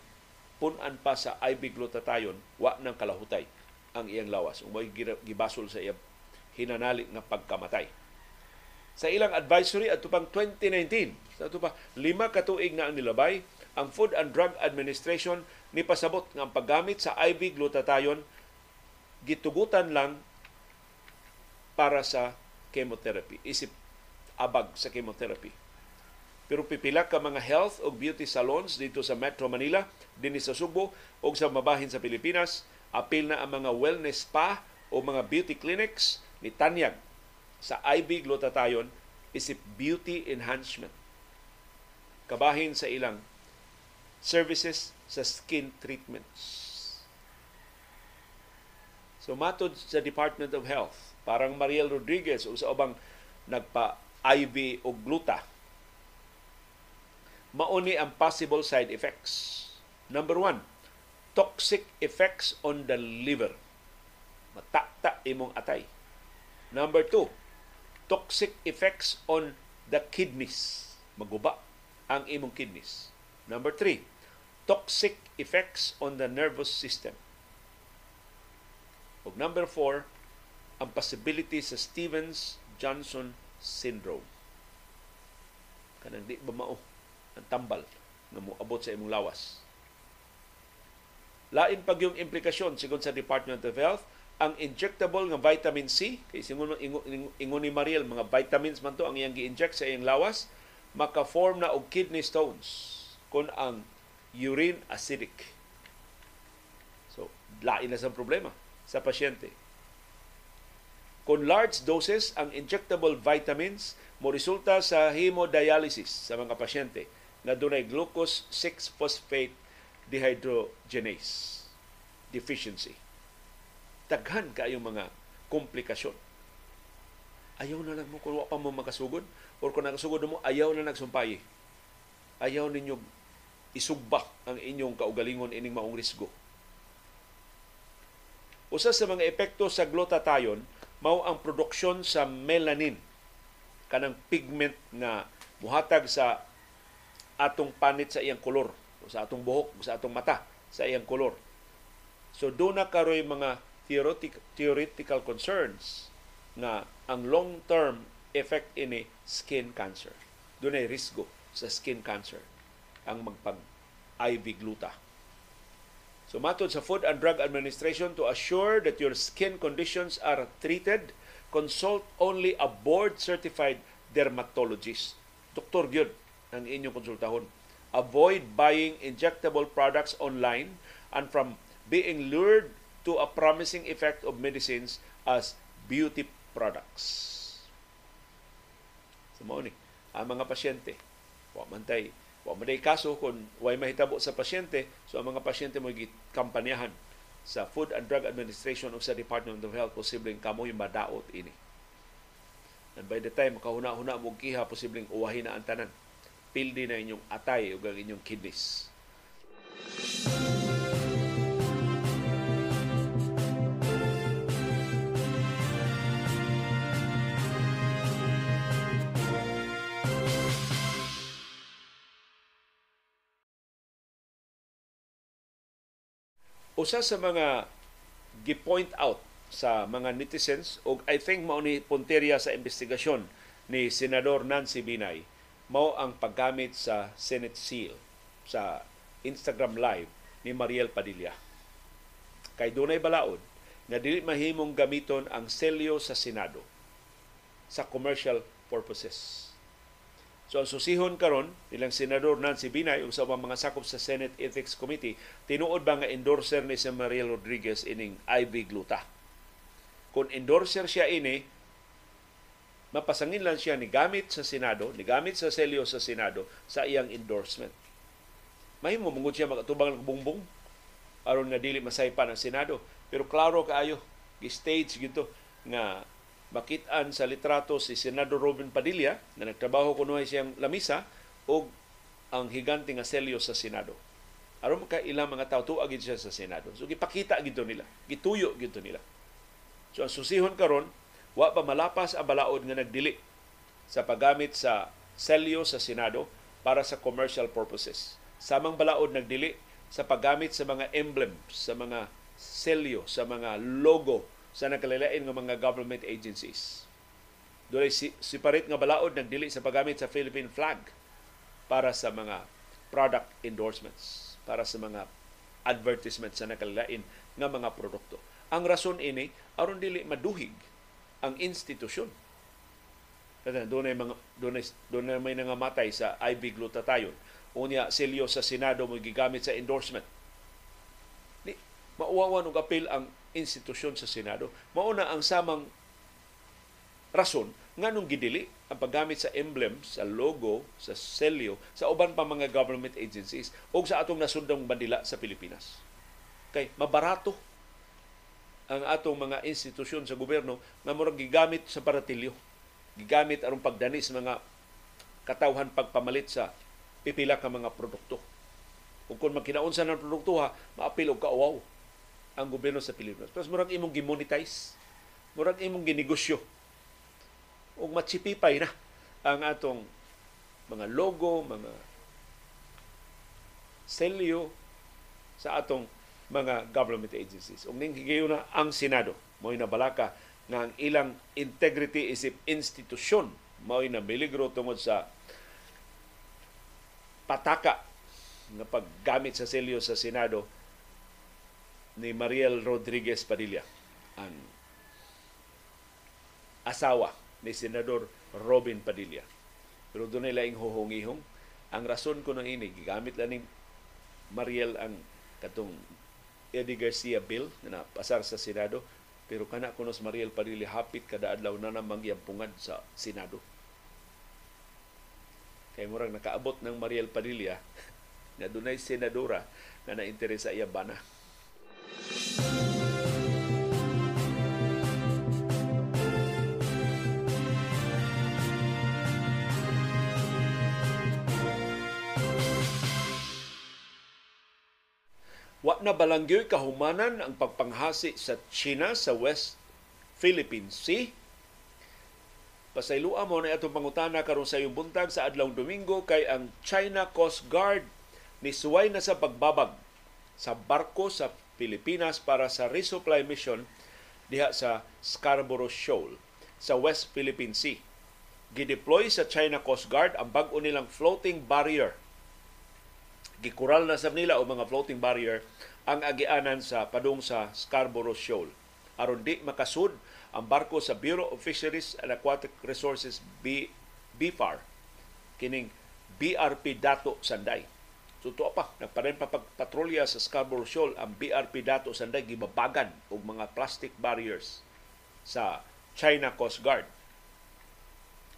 punan pa sa IV glutathione, wa ng kalahutay ang iyang lawas. Umay gibasol sa iyang hinanali nga pagkamatay. Sa ilang advisory at pang 2019. Sa pa, lima ka tuig na ang nilabay, ang Food and Drug Administration ni pasabot ang paggamit sa IV glutathione gitugutan lang para sa chemotherapy. Isip abag sa chemotherapy. Pero pipila ka mga health o beauty salons dito sa Metro Manila, din sa Subo o sa mabahin sa Pilipinas, apil na ang mga wellness spa o mga beauty clinics ni Tanyag sa IV glutathione isip beauty enhancement. Kabahin sa ilang services sa skin treatments. So matod sa Department of Health, parang Mariel Rodriguez o sa ubang nagpa-IV o gluta, mauni ang possible side effects. Number one, toxic effects on the liver. Matakta imong atay. Number two, toxic effects on the kidneys. Maguba ang imong kidneys. Number three, toxic effects on the nervous system. Ug number four, ang possibility sa Stevens-Johnson syndrome. Kanang di ba mao ang tambal nga moabot sa imong lawas. Lain pag yung implikasyon sigon sa Department of Health ang injectable nga vitamin C kay singon ingon, ni Mariel mga vitamins man to ang iyang gi-inject sa iyang lawas maka-form na og kidney stones kung ang urine acidic. So, lain na sa problema sa pasyente. Kung large doses ang injectable vitamins mo resulta sa hemodialysis sa mga pasyente na dunay glucose 6-phosphate dehydrogenase deficiency daghan kayong mga komplikasyon. Ayaw na lang mo kung pa mo makasugod or kung nakasugod mo, ayaw na nagsumpay. Ayaw ninyo isugba ang inyong kaugalingon ining maong risgo. Usa sa mga epekto sa glutathione mao ang produksyon sa melanin kanang pigment na muhatag sa atong panit sa iyang kolor, sa atong buhok, sa atong mata, sa iyang kolor. So do na karoy mga theoretical, concerns na ang long-term effect ini skin cancer. Doon ay risgo sa skin cancer ang magpag-IV gluta. So matod sa Food and Drug Administration to assure that your skin conditions are treated, consult only a board-certified dermatologist. Doktor gyud ang inyong konsultahon. Avoid buying injectable products online and from being lured to a promising effect of medicines as beauty products. So mao ni ang mga pasyente wa man tay wa man kaso kung way mahitabo sa pasyente so ang mga pasyente mo kampanyahan sa Food and Drug Administration o sa Department of Health posibleng kamoy madaot ini. And by the time makahuna-huna mo kiha posibleng uwahin na ang tanan. Pildi na inyong atay o ang inyong kidneys. Usa sa mga gi-point out sa mga netizens o I think mao ni punteriya sa investigasyon ni Senador Nancy Binay mao ang paggamit sa Senate Seal sa Instagram Live ni Mariel Padilla. Kay dunay balaod nga dili mahimong gamiton ang selyo sa Senado sa commercial purposes. So ang susihon karon nilang senador Nancy Binay ug sa mga sakop sa Senate Ethics Committee tinuod ba nga endorser ni si Mariel Rodriguez ining IV gluta. Kung endorser siya ini mapasangin lang siya ni gamit sa Senado, ni gamit sa selyo sa Senado sa iyang endorsement. Mahimo mungod siya magatubang ng bumbong aron nga dili masaypan ang Senado. Pero klaro kaayo, gi-stage gito nga makitaan sa litrato si Senador Robin Padilla na nagtrabaho kuno siyang lamisa o ang higante nga selyo sa Senado. Aron ka ilang mga tao tuag siya sa Senado. So gipakita gito nila, gituyo gito nila. So ang susihon karon wa pa malapas ang balaod nga nagdili sa paggamit sa selyo sa Senado para sa commercial purposes. Samang balaod nagdili sa paggamit sa mga emblem, sa mga selyo, sa mga logo sa nakalilain ng mga government agencies. Doon si separate nga balaod nagdili sa paggamit sa Philippine flag para sa mga product endorsements, para sa mga advertisements sa nakalilain nga mga produkto. Ang rason ini aron dili maduhig ang institusyon. Kasi doon ay mga doon ay, doon ay may nangamatay sa IV glutathione. Unya selyo sa Senado mo gigamit sa endorsement. Di mauwawan og apil ang institusyon sa Senado. Mauna ang samang rason nga nung gidili ang paggamit sa emblem, sa logo, sa selyo, sa uban pa mga government agencies o sa atong nasundang bandila sa Pilipinas. Kay mabarato ang atong mga institusyon sa gobyerno nga murag gigamit sa paratilyo. Gigamit aron pagdani sa mga katawhan pagpamalit sa pipila ka mga produkto. Ug kung magkinaunsa ng produkto ha, maapil og kauaw ang gobyerno sa Pilipinas. Pero murag imong gimonetize, murag imong ginegosyo ug matsipipay na ang atong mga logo, mga selyo sa atong mga government agencies. Ug ning na ang Senado mo'y nabalaka nga ang ilang integrity isip institusyon mo'y na miligro tungod sa pataka nga paggamit sa selyo sa Senado ni Mariel Rodriguez Padilla ang asawa ni Senador Robin Padilla. Pero doon ay laing huhungihong. Ang rason ko na ini, gigamit lang ni Mariel ang katong Eddie Garcia bill na napasar sa Senado pero kana kunos Mariel Padilla hapit kada adlaw na namang pungad sa Senado. Kay murang nakaabot ng Mariel Padilla na dunay senadora na nainteres sa iya bana. Wa na balangyoy kahumanan ang pagpanghasi sa China sa West Philippine Sea. Pasaylua mo na itong pangutana karon sa iyong buntag sa adlaw Domingo kay ang China Coast Guard ni suway na sa pagbabag sa barko sa Pilipinas para sa resupply mission diha sa Scarborough Shoal sa West Philippine Sea. Gideploy sa China Coast Guard ang bag-o nilang floating barrier gikural na sa nila o mga floating barrier ang agianan sa padung sa Scarborough Shoal. aron di makasud ang barko sa Bureau of Fisheries and Aquatic Resources B, BFAR kining BRP Dato Sanday. So tuwa pa, nagparin pa pagpatrolya sa Scarborough Shoal ang BRP Dato Sanday gibabagan og mga plastic barriers sa China Coast Guard.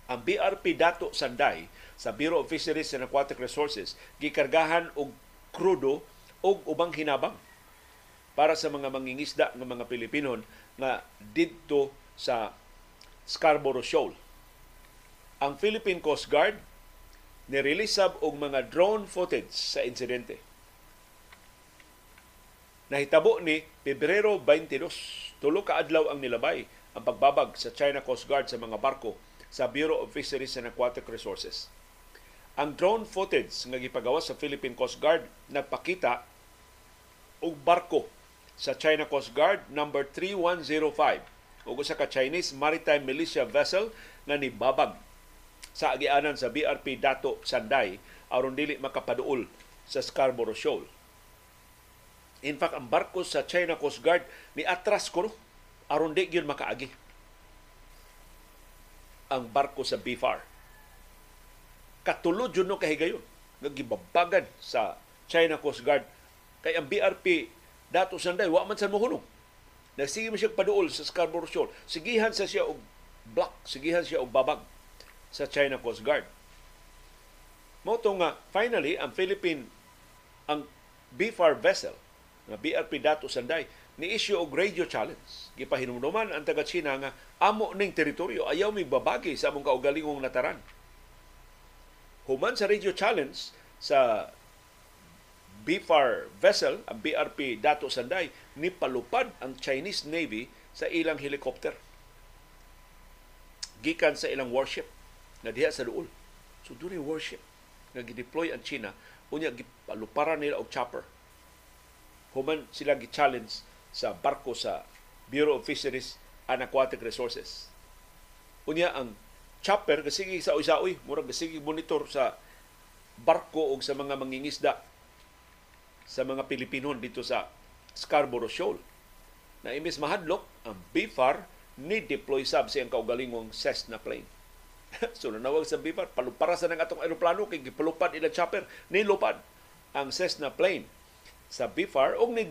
Ang BRP Dato Sanday sa Bureau of Fisheries and Aquatic Resources gikargahan og krudo og ubang hinabang para sa mga mangingisda ng mga Pilipino nga didto sa Scarborough Shoal. Ang Philippine Coast Guard ni-release og mga drone footage sa insidente. Nahitabo ni Pebrero 22, tulo ka adlaw ang nilabay ang pagbabag sa China Coast Guard sa mga barko sa Bureau of Fisheries and Aquatic Resources. Ang drone footage nga gipagawa sa Philippine Coast Guard nagpakita og barko sa China Coast Guard number 3105 ug usa ka Chinese maritime militia vessel nga nibabag sa agianan sa BRP Dato Sanday aron dili makapaduol sa Scarborough Shoal. In fact, ang barko sa China Coast Guard ni atras ko aron di gyud makaagi ang barko sa BFAR katulod yun no kahigayon. Nga gibabagan sa China Coast Guard. Kay ang BRP dato sanday wa man sa mohulong nagsige mo siya paduol sa Scarborough Shoal. Sigihan sa siya og block sigihan siya og babag sa China Coast Guard. Mo nga finally ang Philippine ang BFAR vessel nga BRP dato sanday ni issue og radio challenge. Gipahinumduman ang taga China nga amo ning teritoryo ayaw mi babagi sa among kaugalingong nataran Human sa Radio Challenge sa BFAR vessel, ang BRP Dato Sanday, ni palupad ang Chinese Navy sa ilang helicopter. Gikan sa ilang warship na diha sa duol. So doon warship nga gideploy ang China, unya gipaluparan nila og chopper. Human sila gi-challenge sa barko sa Bureau of Fisheries and Aquatic Resources. Unya ang chopper kasigi sa uy murag kasigi monitor sa barko o sa mga mangingisda sa mga Pilipino dito sa Scarborough Shoal. Na imis mahadlok, ang BFAR ni deploy sab siyang kaugalingong Cessna plane. so nanawag sa BFAR, palupara sa ng atong aeroplano, kay gipalupad ila chopper, nilupad ang Cessna plane sa BFAR o ni,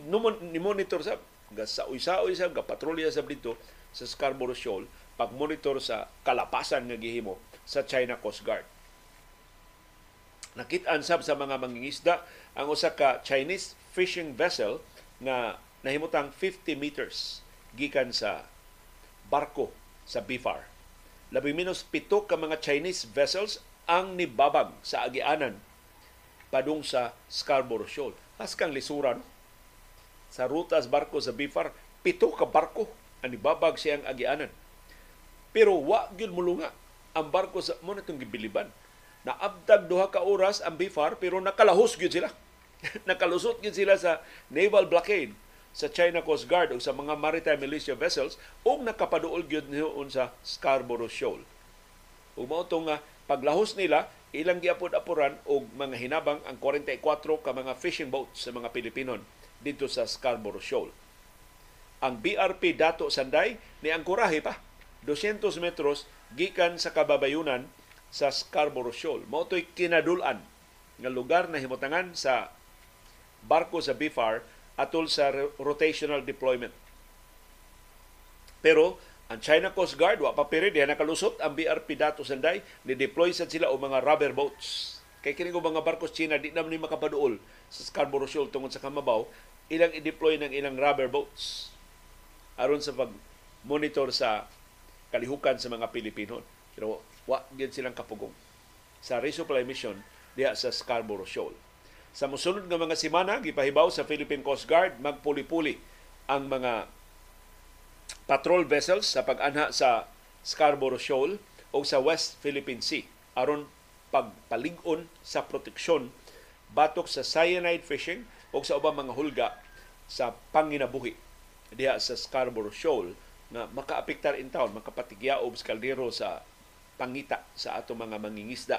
ni monitor sa sa uy-sa-uy sa gapatrolya sa dito sa Scarborough Shoal pag-monitor sa kalapasan nga gihimo sa China Coast Guard. Nakit-an sab sa mga mangingisda ang usa ka Chinese fishing vessel nga nahimutang 50 meters gikan sa barko sa BFAR. Labi minus pito ka mga Chinese vessels ang nibabag sa agianan padung sa Scarborough Shoal. Has kang lisuran sa rutas barko sa BFAR, pito ka barko ang nibabag siyang agianan. Pero wa gyud mulunga ang barko sa mo natong gibiliban. Naabtag duha ka oras ang BFAR pero nakalahos gyud sila. Nakalusot gyud sila sa naval blockade sa China Coast Guard o sa mga maritime militia vessels o nakapaduol gyud niyon sa Scarborough Shoal. Ug mao nga paglahos nila ilang giapod-apuran og mga hinabang ang 44 ka mga fishing boats sa mga Pilipino dito sa Scarborough Shoal. Ang BRP Dato Sanday ni ang kurahe pa 200 metros gikan sa kababayunan sa Scarborough Shoal. Mao to'y kinadulan nga lugar na himutangan sa barko sa BFAR atol sa rotational deployment. Pero ang China Coast Guard wa pa piri nakalusot ang BRP dato sanday ni deploy sa sila o mga rubber boats. Kay kini mga barkos China di na ni makapaduol sa Scarborough Shoal tungod sa Kamabaw, ilang i-deploy ng ilang rubber boats aron sa pag monitor sa kalihukan sa mga Pilipino. Pero wa gyud silang kapugong sa resupply mission diha sa Scarborough Shoal. Sa musunod nga mga semana, gipahibaw sa Philippine Coast Guard magpuli-puli ang mga patrol vessels sa pag-anha sa Scarborough Shoal o sa West Philippine Sea aron pagpalig-on sa proteksyon batok sa cyanide fishing o sa ubang mga hulga sa panginabuhi diha sa Scarborough Shoal na makaapektar in town, makapatigyaob sa kaldero sa pangita sa ato mga mangingisda.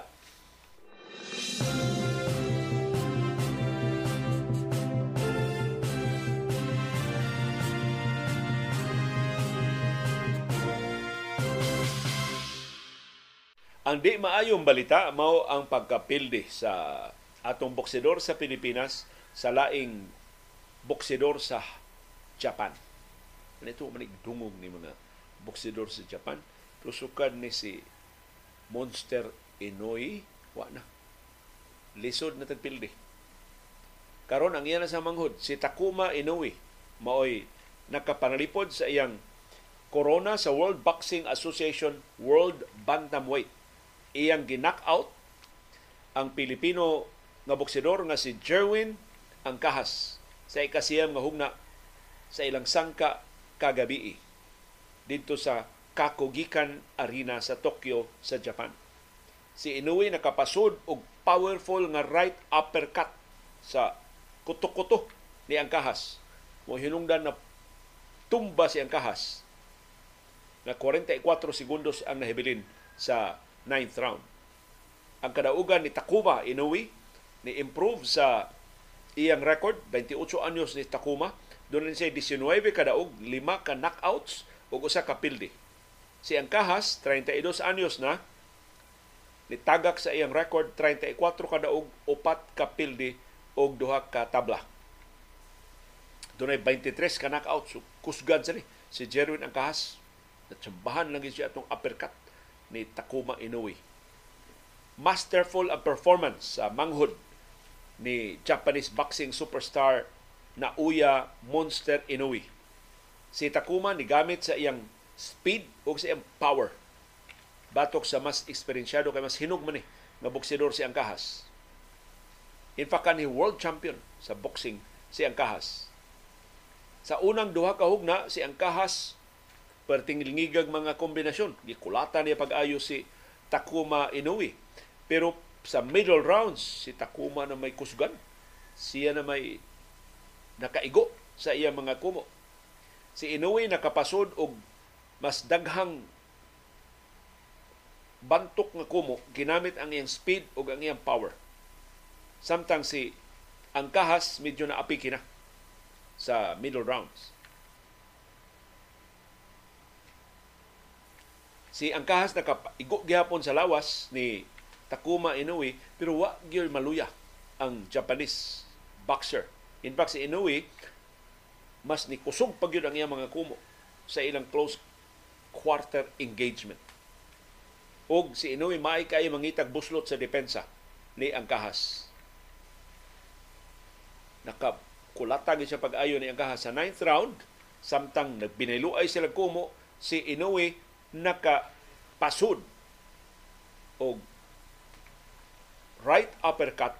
Ang di maayong balita mao ang pagkapilde sa atong boksidor sa Pilipinas sa laing boksidor sa Japan. Ito man dungog ni mga boksidor sa Japan. Tusukan ni si Monster Inoue, wa na. Lisod na tagpilde. Karon ang iyan sa manghod, si Takuma Inoue, maoy nakapanalipod sa iyang corona sa World Boxing Association World Bantamweight iyang ginak-out ang Pilipino nga boksidor nga si Jerwin ang kahas sa ikasiyam nga hugna sa ilang sangka kagabi dito sa Kakugikan Arena sa Tokyo sa Japan. Si Inoue nakapasod og powerful nga right uppercut sa kuto-kuto ni ang kahas. Na tumba si ang na 44 segundos ang nahibilin sa ninth round. Ang kadaugan ni Takuma Inoue ni improve sa iyang record 28 anyos ni Takuma doon siya 19 kadaog 5 ka knockouts ug usa ka pilde. Si Angkahas 32 anyos na nitagak sa iyang record 34 kadaog upat ka pilde og duha ka tabla. Dunay 23 ka knockouts kusgan sa ni si Jerwin Angkahas. Natsambahan lang siya atong uppercut ni Takuma Inoue. Masterful ang performance sa manghod ni Japanese boxing superstar na Uya Monster Inoue. Si Takuma ni gamit sa iyang speed o sa iyang power. Batok sa mas eksperyensyado kay mas hinog man ni nga boksidor si Angkahas. In fact, ni world champion sa boxing si Angkahas. Sa unang duha ka hugna si Angkahas perting lingigag mga kombinasyon. Gikulatan niya pag-ayo si Takuma Inoue. Pero sa middle rounds, si Takuma na may kusgan. Siya na may nakaigo sa iya mga kumo. Si Inoue nakapasod og mas daghang bantok nga kumo ginamit ang iyang speed ug ang iyang power. Samtang si ang kahas medyo na api kina sa middle rounds. Si ang kahas nakaigo gihapon sa lawas ni Takuma Inoue pero wa gyud maluya ang Japanese boxer. In fact si Inoue mas ni kusog pag yun ang iyang mga kumo sa ilang close quarter engagement. Og si Inoue maay kay mangitag buslot sa depensa ni Angkahas. Naka kulatag siya pag-ayo ni Angkahas sa ninth round samtang nagbinayluay sila kumo si Inoue naka pasud og right uppercut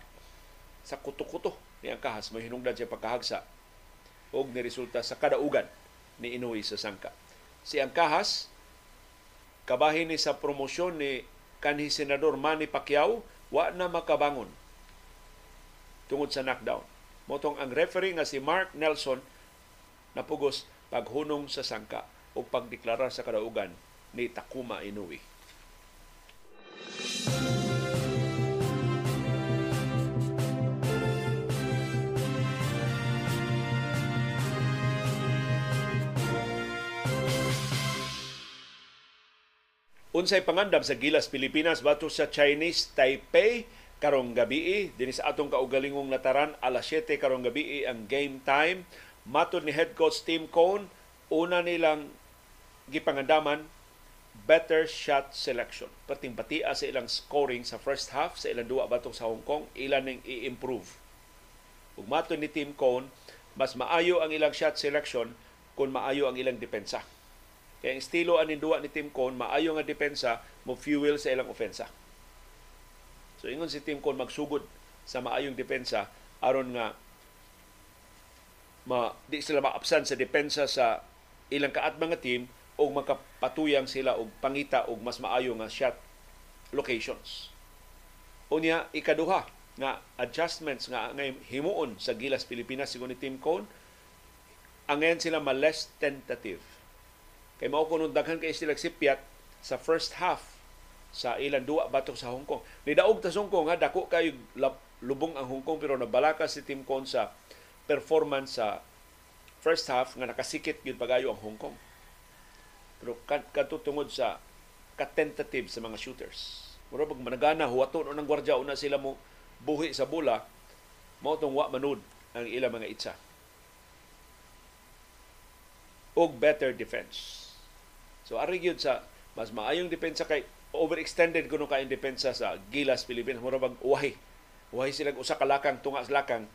sa kuto-kuto ni Angkahas may hinungdan siya pagkahagsa og ni resulta sa kadaugan ni Inoue sa sangka. Si Angkahas kabahin ni sa promosyon ni kanhi senador Manny Pacquiao wa na makabangon tungod sa knockdown. Motong ang referee nga si Mark Nelson napugos paghunong sa sangka o pagdeklara sa kadaugan ni Takuma Inoue. Unsay pangandam sa Gilas Pilipinas bato sa Chinese Taipei karong gabi dinhi sa atong kaugalingong nataran alas 7 karong gabi ang game time. Matud ni head coach Tim Cone una nilang gipangandaman better shot selection. Pating batia sa ilang scoring sa first half sa ilang duwa batok sa Hong Kong ilan ning i-improve. Ug matud ni Tim Cone mas maayo ang ilang shot selection kung maayo ang ilang depensa kaya ang estilo anin duwa ni Tim Cone, maayo nga depensa, mo fuel sa ilang ofensa. So ingon si Tim Cone magsugod sa maayong depensa aron nga ma di sila maapsan sa depensa sa ilang kaat mga team o makapatuyang sila og pangita og mas maayo nga shot locations. Unya ikaduha nga adjustments nga ngay himuon sa Gilas Pilipinas sigon ni Tim Cone angen sila ma less tentative Kay mao kuno daghan kay sila sipyat sa first half sa ilang duwa batok sa Hong Kong. Nidaog ta Hong Kong ha dako kay lubong ang Hong Kong pero nabalaka si Tim Con sa performance sa first half nga nakasikit gyud pagayo ang Hong Kong. Pero katutungod sa ka-tentative sa mga shooters. Mura pag managana huwaton ng gwardya una sila mo buhi sa bola mao tong wa manud ang ilang mga itsa. Og better defense So ari gyud sa mas maayong depensa kay overextended kuno kay depensa sa Gilas Pilipinas mura bag uwahi. Uwahi sila usa ka lakang tunga sa lakang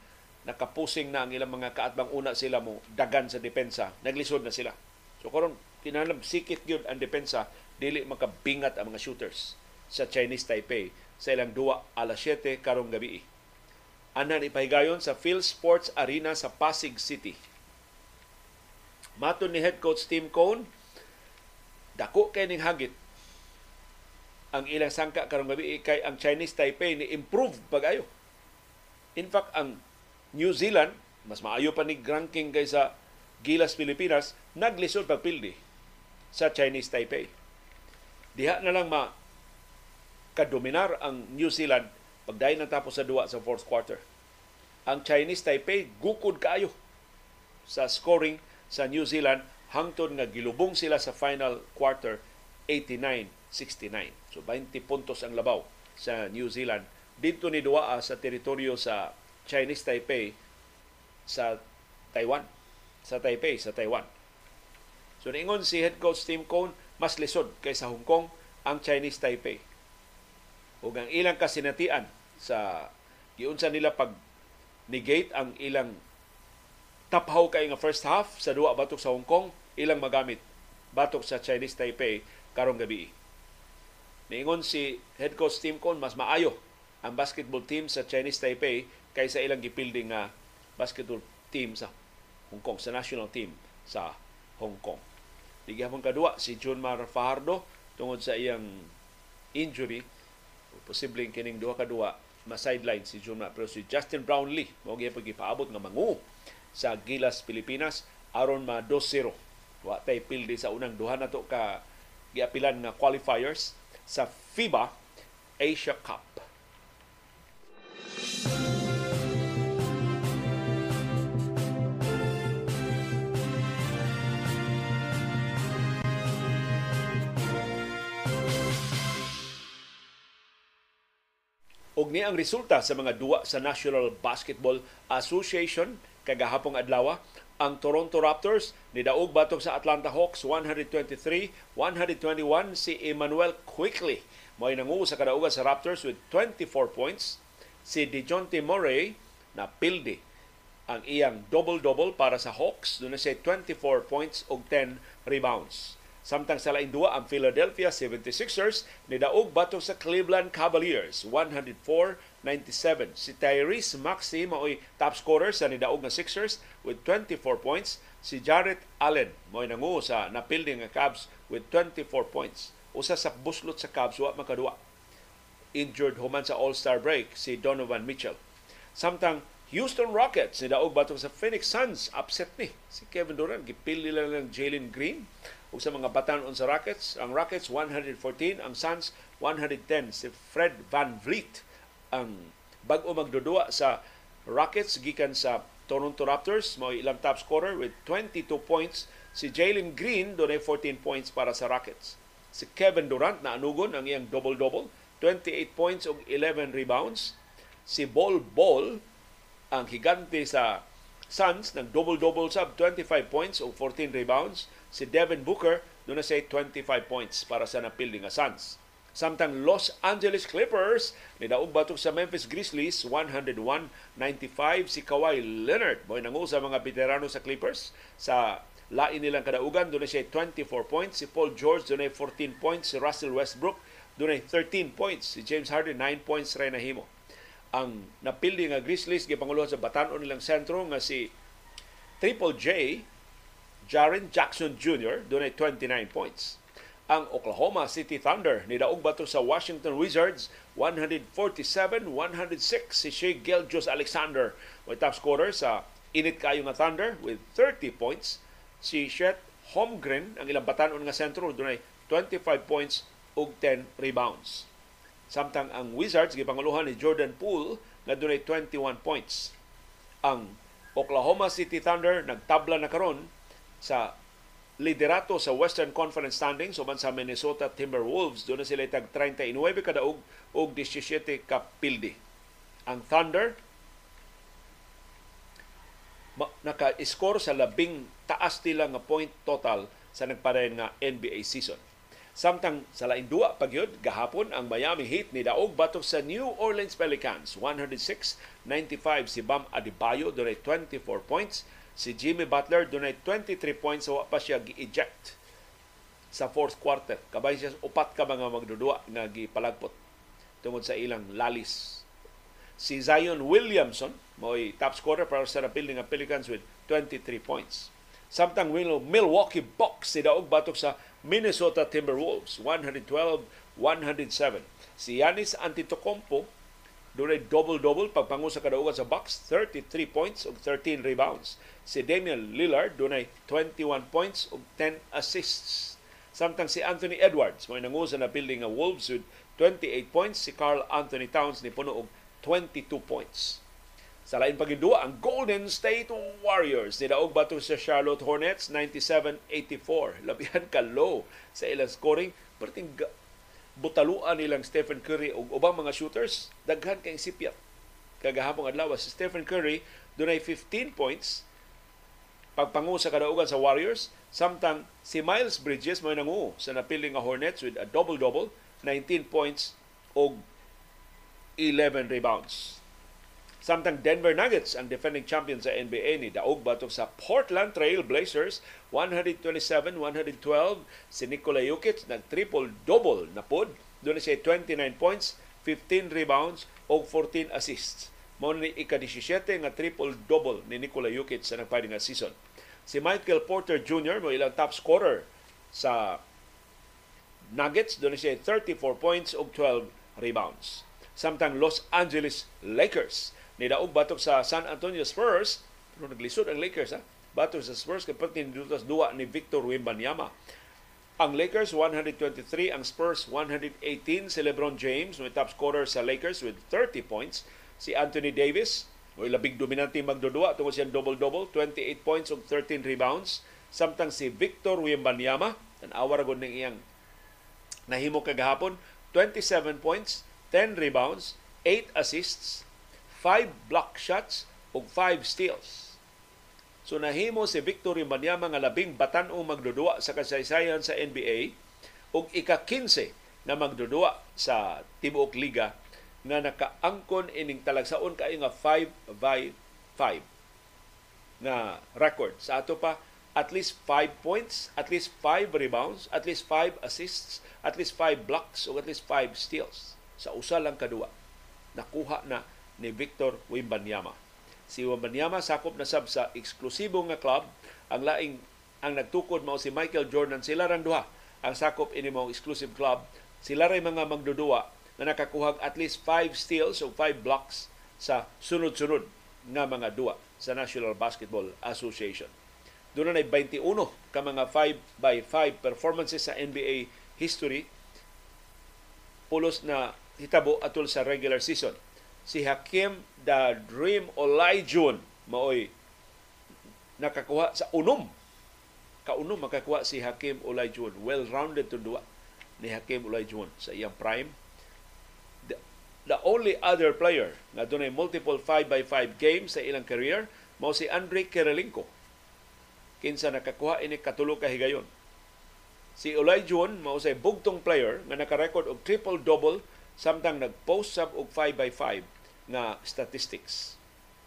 nakapusing na ang ilang mga kaatbang una sila mo dagan sa depensa naglisod na sila. So karon kinahanglan sikit gyud ang depensa dili makabingat ang mga shooters sa Chinese Taipei sa ilang duwa alas 7 karong gabi. Anan ipahigayon sa Phil Sports Arena sa Pasig City. Maton ni head coach Tim Cone, dako kay ning hagit ang ilang sangka karong gabi kay ang Chinese Taipei ni improve pag-ayo. In fact, ang New Zealand mas maayo pa ni ranking kaysa Gilas Pilipinas naglisod pagpildi sa Chinese Taipei. Diha na lang ma kadominar ang New Zealand pagdayon na tapos sa duwa sa fourth quarter. Ang Chinese Taipei gukod kaayo sa scoring sa New Zealand hangtod nga gilubong sila sa final quarter 89-69. So 20 puntos ang labaw sa New Zealand dito ni duwa sa teritoryo sa Chinese Taipei sa Taiwan. Sa Taipei, sa Taiwan. So niingon si head coach Tim Cone, mas lisod kaysa Hong Kong ang Chinese Taipei. Ug ang ilang kasinatian sa giunsa nila pag negate ang ilang taphaw kay nga first half sa duwa batok sa Hong Kong ilang magamit batok sa Chinese Taipei karong gabi. Niingon si head coach Tim Con mas maayo ang basketball team sa Chinese Taipei kaysa ilang gipilding nga basketball team sa Hong Kong, sa national team sa Hong Kong. Ligihapon kadua si Junmar Fajardo tungod sa iyang injury posibleng kining duha kadua ma-sideline si Junmar pero si Justin Brownlee mao gyapon gipaabot nga mangu sa Gilas Pilipinas aron ma 2-0. Wa tay pildi sa unang duha na to ka giapilan nga qualifiers sa FIBA Asia Cup. Og ni ang resulta sa mga duwa sa National Basketball Association kagahapong adlaw ang Toronto Raptors ni daog batok sa Atlanta Hawks 123-121 si Emmanuel Quickly. Mao nangu sa kadaugan sa Raptors with 24 points. Si DeJounte Murray na pildi ang iyang double-double para sa Hawks. Doon na siya 24 points ug 10 rebounds. Samtang sa laing duwa ang Philadelphia 76ers ni daog batok sa Cleveland Cavaliers 104-97. Si Tyrese Maxey mao'y top scorer sa nidaog nga Sixers with 24 points. Si Jarrett Allen mao'y nangu sa napildi nga Cavs with 24 points. Usa sa buslot sa Cavs wa makadua. Injured human sa All-Star break si Donovan Mitchell. Samtang Houston Rockets ni daog batok sa Phoenix Suns upset ni si Kevin Durant gipili lang ng Jalen Green ug sa mga batanon sa Rockets, ang Rockets 114, ang Suns 110. Si Fred Van Vliet ang bag-o magdudua sa Rockets gikan sa Toronto Raptors mao ilang top scorer with 22 points. Si Jalen Green dunay 14 points para sa Rockets. Si Kevin Durant na anugon ang iyang double-double, 28 points ug 11 rebounds. Si Bol Bol ang higante sa Suns nag double-double sub 25 points ug 14 rebounds. Si Devin Booker say 25 points para sa napildi nga Suns. Samtang Los Angeles Clippers ni daog batok sa Memphis Grizzlies? 101-95 si Kawhi Leonard. Mo nangu sa mga veterano sa Clippers. Sa lain nilang kadaugan doon siya 24 points. Si Paul George doon 14 points. Si Russell Westbrook doon 13 points. Si James Harden 9 points. Rin nahimo ang napildi nga Grizzlies gipanguluhan sa batanon nilang sentro nga si Triple J Jaren Jackson Jr. doon 29 points. Ang Oklahoma City Thunder ni daog bato sa Washington Wizards 147-106 si Shea Gilgeous Alexander may top scorer sa init kayo nga Thunder with 30 points. Si Chet Holmgren ang ilang batanon nga sentro doon 25 points ug 10 rebounds. Samtang ang Wizards gipanguluhan ni Jordan Poole nga dunay 21 points. Ang Oklahoma City Thunder nagtabla na karon sa liderato sa Western Conference standings suman sa Minnesota Timberwolves doon na sila tag 39 kadaog og 17 ka pildi. Ang Thunder naka-score sa labing taas nila nga point total sa nagpadayon nga NBA season. Samtang sa laing duwa pagyod gahapon ang Miami Heat ni daog batok sa New Orleans Pelicans 106-95 si Bam Adebayo dunay 24 points Si Jimmy Butler dunay 23 points so pa siya gi-eject sa fourth quarter. Kabay siya upat ka mga magdudua nga gipalagpot tungod sa ilang lalis. Si Zion Williamson mo'y top scorer para sa napil nga Pelicans with 23 points. Samtang Milwaukee Bucks si daog batok sa Minnesota Timberwolves 112-107. Si Yanis Antetokounmpo Dunay double-double pagpangu sa kadaugan sa Bucks, 33 points ug 13 rebounds. Si Damian Lillard dunay 21 points ug 10 assists. Samtang si Anthony Edwards mo nangu sa napili nga Wolves with 28 points, si Carl Anthony Towns ni puno og 22 points. Sa lain pagidua ang Golden State Warriors ni daog bato sa Charlotte Hornets 97-84. Labihan ka low sa ilang scoring, perting butaluan nilang Stephen Curry ug ubang mga shooters daghan kay sipyat kagahapon adlaw si Stephen Curry dunay 15 points pagpangu sa kadaugan sa Warriors samtang si Miles Bridges mo nangu sa napili nga Hornets with a double-double 19 points og 11 rebounds Samtang Denver Nuggets ang defending champion sa NBA ni daog batok sa Portland Trail Blazers 127-112 si Nikola Jokic nag triple double na pod. Doon siya 29 points 15 rebounds o 14 assists. Mao ni ika-17 nga triple double ni Nikola Jokic sa nagpadi nga season. Si Michael Porter Jr. mo ilang top scorer sa Nuggets doon siya 34 points o 12 rebounds. Samtang Los Angeles Lakers ni daog batok sa San Antonio Spurs pero naglisod ang Lakers ha batok sa Spurs kay pati nidutas duwa ni Victor Wembanyama Ang Lakers 123, ang Spurs 118. Si LeBron James may top scorer sa Lakers with 30 points. Si Anthony Davis may labing dominante magdudua tungkol siyang double-double, 28 points ug 13 rebounds. Samtang si Victor Wembanyama, tan-awa ra gud ning iyang nahimo kagahapon, 27 points, 10 rebounds, 8 assists, 5 block shots ug 5 steals. So nahimo si Victor Wembanyama nga labing batan-ong magdudua sa kasaysayan sa NBA ug ika-15 na magdudua sa tibuok liga nga nakaangkon ining talagsaon kay nga 5 by 5 na record. Sa ato pa at least 5 points, at least 5 rebounds, at least 5 assists, at least 5 blocks o at least 5 steals sa usa lang kadua nakuha na ni Victor Wembanyama. Si Wembanyama sakop na sab sa eksklusibo nga club ang laing ang nagtukod mao si Michael Jordan sila rang duha ang sakop ini mao exclusive club sila ray mga magdudua na nakakuha at least 5 steals o 5 blocks sa sunod-sunod nga mga duwa sa National Basketball Association. Doon na 21 ka mga 5 by 5 performances sa NBA history pulos na hitabo atol sa regular season. Si Hakim the Dream Olajuwon maoy nakakuha sa unom. Kaunom makakuha si Hakim Olajuwon. Well-rounded to duwa ni Hakim Olajuwon sa iyang prime. The, the only other player nga dunay multiple 5 by 5 games sa ilang career mao si Andre Kirilenko. Kinsa nakakuha ini katulo ka higayon. Si Olajuwon mao say bugtong player nga naka-record og triple-double samtang nag-post sab og 5 by 5 nga statistics.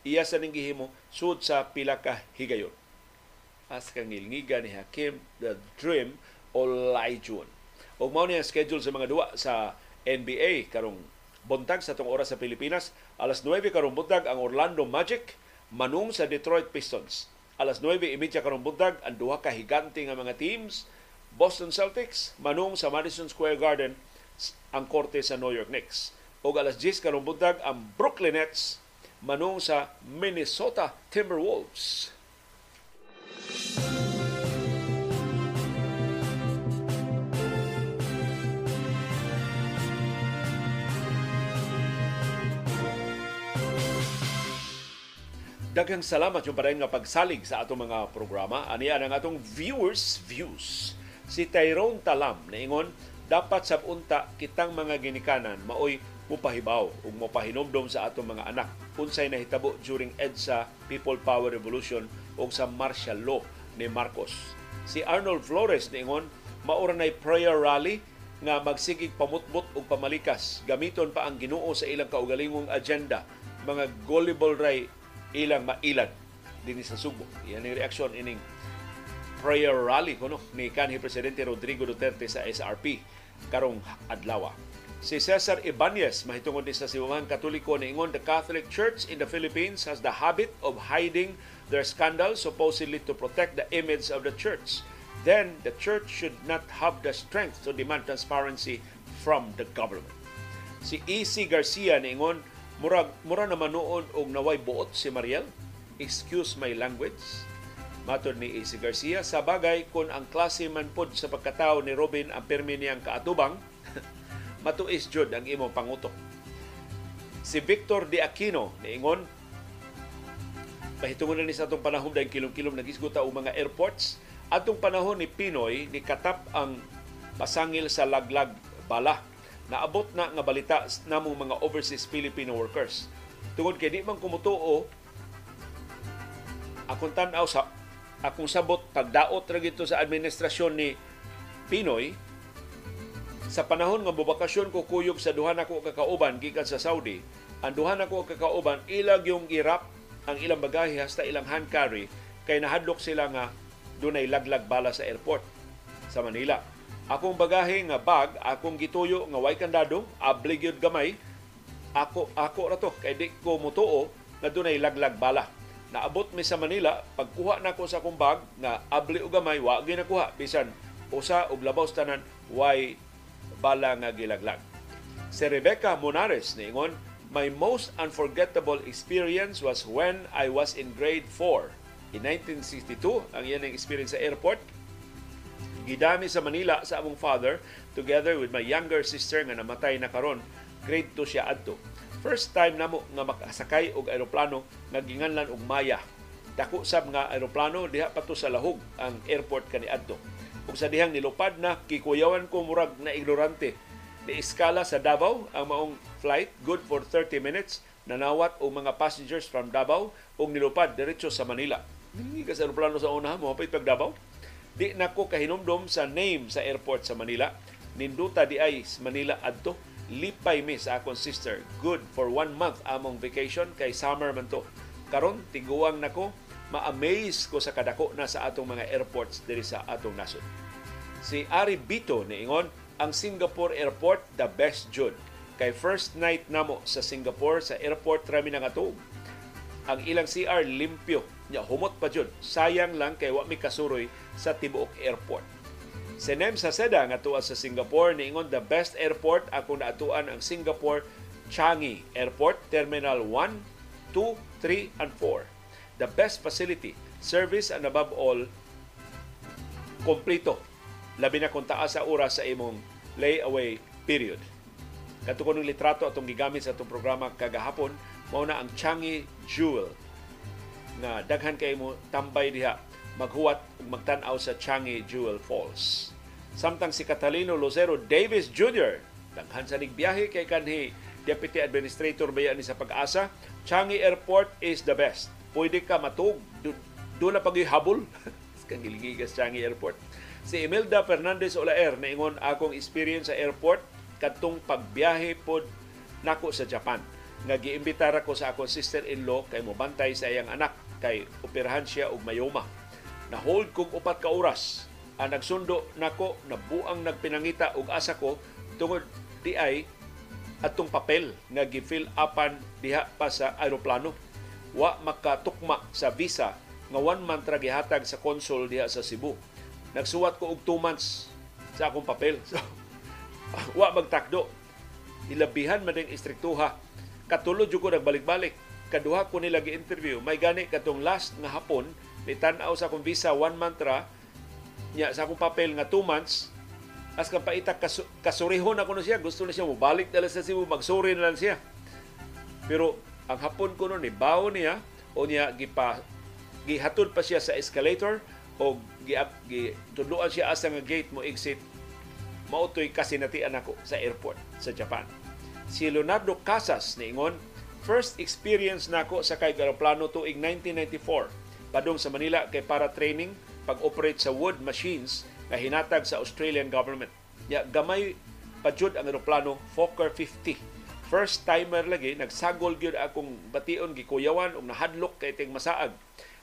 Iya sa ning gihimo sud sa pila ka higayon. As kang ngilngiga ni Hakim the Dream Olajuwon. Ug mao ni ang schedule sa mga duwa sa NBA karong buntag sa tong oras sa Pilipinas. Alas 9 karong buntag ang Orlando Magic manung sa Detroit Pistons. Alas 9.30 karong buntag ang duha ka higante nga mga teams Boston Celtics manung sa Madison Square Garden ang korte sa New York Knicks o alas 10 karong buntag ang Brooklyn Nets manung sa Minnesota Timberwolves. Daghang salamat yung parayon nga pagsalig sa atong mga programa. Ani ang atong viewers views. Si Tyrone Talam ingon dapat sa unta kitang mga ginikanan maoy mupahibaw ug mopahinomdom sa atong mga anak unsay nahitabo during EDSA People Power Revolution ug sa martial law ni Marcos. Si Arnold Flores niingon maura nay prayer rally nga magsigig pamutbot ug pamalikas gamiton pa ang Ginoo sa ilang kaugalingong agenda mga gullible ray ilang mailad dinhi sa Subo. Yan ang reaksyon ining prayer rally kuno ni kanhi presidente Rodrigo Duterte sa SRP karong adlaw. Si Cesar Ibanez, mahitungod ni sa simamahang katoliko na ingon, the Catholic Church in the Philippines has the habit of hiding their scandals supposedly to protect the image of the church. Then, the church should not have the strength to demand transparency from the government. Si E.C. Garcia ingon, mura, mura na manoon og naway buot si Mariel. Excuse my language. Matod ni E.C. Garcia, sa bagay kung ang klase man pod sa pagkatao ni Robin ang permi niyang kaatubang, matuis jud ang imong pangutok. Si Victor De Aquino niingon pahitungon na ni sa atong panahon dahil kilom-kilom nagisguta og mga airports. Atong panahon ni Pinoy ni katap ang pasangil sa laglag bala. Naabot na nga balita namong mga overseas Filipino workers. Tungod kay di man kumutuo akong tan-aw sa akong sabot pagdaot ra sa administrasyon ni Pinoy sa panahon nga bubakasyon ko kuyog sa duha nako kakauban gikan sa Saudi ang duha nako kakauban ilag yung irap ang ilang bagahe hasta ilang hand carry kay nahadlok sila nga dunay laglag bala sa airport sa Manila. Akong bagahe nga bag akong gituyo nga way kandado abli gyud gamay. Ako ako ra to kay di ko mutuo nga dunay laglag bala. Naabot mi sa Manila pagkuha nako sa akong bag nga abli og gamay wa gyud nakuha. Bisan usa og labaw tanan way bala nga gilaglag. Si Rebecca Monares niingon, My most unforgettable experience was when I was in grade 4. In 1962, ang yan ang experience sa airport. Gidami sa Manila sa among father together with my younger sister nga namatay na karon. Grade 2 siya adto. First time namo nga makasakay og eroplano nga ginganlan og Maya. Dako sab nga eroplano diha pa to sa lahog ang airport kaniadto. Ug sa dihang nilupad na kikuyawan ko murag na ignorante. Ni iskala sa Davao ang maong flight good for 30 minutes nanawat og mga passengers from Davao ug nilupad diretso sa Manila. Hindi ka sa aeroplano sa una mo pag Davao. Di na ko kahinumdom sa name sa airport sa Manila. Ninduta di ay Manila adto lipay mi sa akong sister. Good for one month among vacation kay summer man to. Karon tiguang nako ma-amaze ko sa kadako na sa atong mga airports diri sa atong nasod. Si Ari Bito niingon ang Singapore Airport the best jud. Kay first night namo sa Singapore sa airport rami nga. Ang ilang CR limpyo nya humot pa jud. Sayang lang kay wa mi kasuroy sa tibuok airport Senem sa Seda nga tuwa sa Singapore niingon the best airport ako naatuan ang Singapore Changi Airport Terminal 1, 2, 3 and 4. The best facility, service and above all kompleto. Labi na kung taas sa oras sa imong layaway period. Katukon ng litrato atong gigamit sa atong programa kagahapon mao na ang Changi Jewel nga daghan kay mo tambay diha maghuwat magtan-aw sa Changi Jewel Falls. Samtang si Catalino Lucero Davis Jr. daghan sa nigbiyahe kay kanhi Deputy Administrator ba ni sa pag-asa, Changi Airport is the best. Pwede ka matug. Doon na pag-habol. kang giligigas Changi Airport. Si Imelda Fernandez Olaer naingon akong experience sa airport kadtong pagbiyahe pod nako sa Japan nga giimbitar ako sa akong sister-in-law kay mobantay sa iyang anak kay operahan siya og mayoma na hold kog upat ka oras ang nagsundo nako na buang nagpinangita og asa ko tungod di ay atong papel nga gi-fill upan diha pa sa aeroplano wa makatukma sa visa nga one month ra gihatag sa consul diha sa Cebu. Nagsuwat ko og two months sa akong papel. So wa magtakdo. Ilabihan man ding istriktuha katulod jud ko nagbalik-balik. Kaduha ko nila gi-interview. May gani katong last nga hapon nitan-aw sa akong visa one month ra nya sa akong papel nga two months. As kang paita kas, kasurihon ako na siya. Gusto na siya mobalik dala sa Cebu magsuri na lang siya. Pero ang hapon ko noon ni bawo niya o niya gipa gihatod pa siya sa escalator o gi, gi tudloan siya asa nga gate mo exit mautoy kasinatian ako sa airport sa Japan si Leonardo Casas niingon first experience nako sa kay aeroplano tuig 1994 padung sa Manila kay para training pag-operate sa wood machines nga hinatag sa Australian government. Ya gamay pa ang eroplano Fokker 50. First timer lagi nagsagol gyud akong bation gikuyawan og nahadlok kay ting masaag.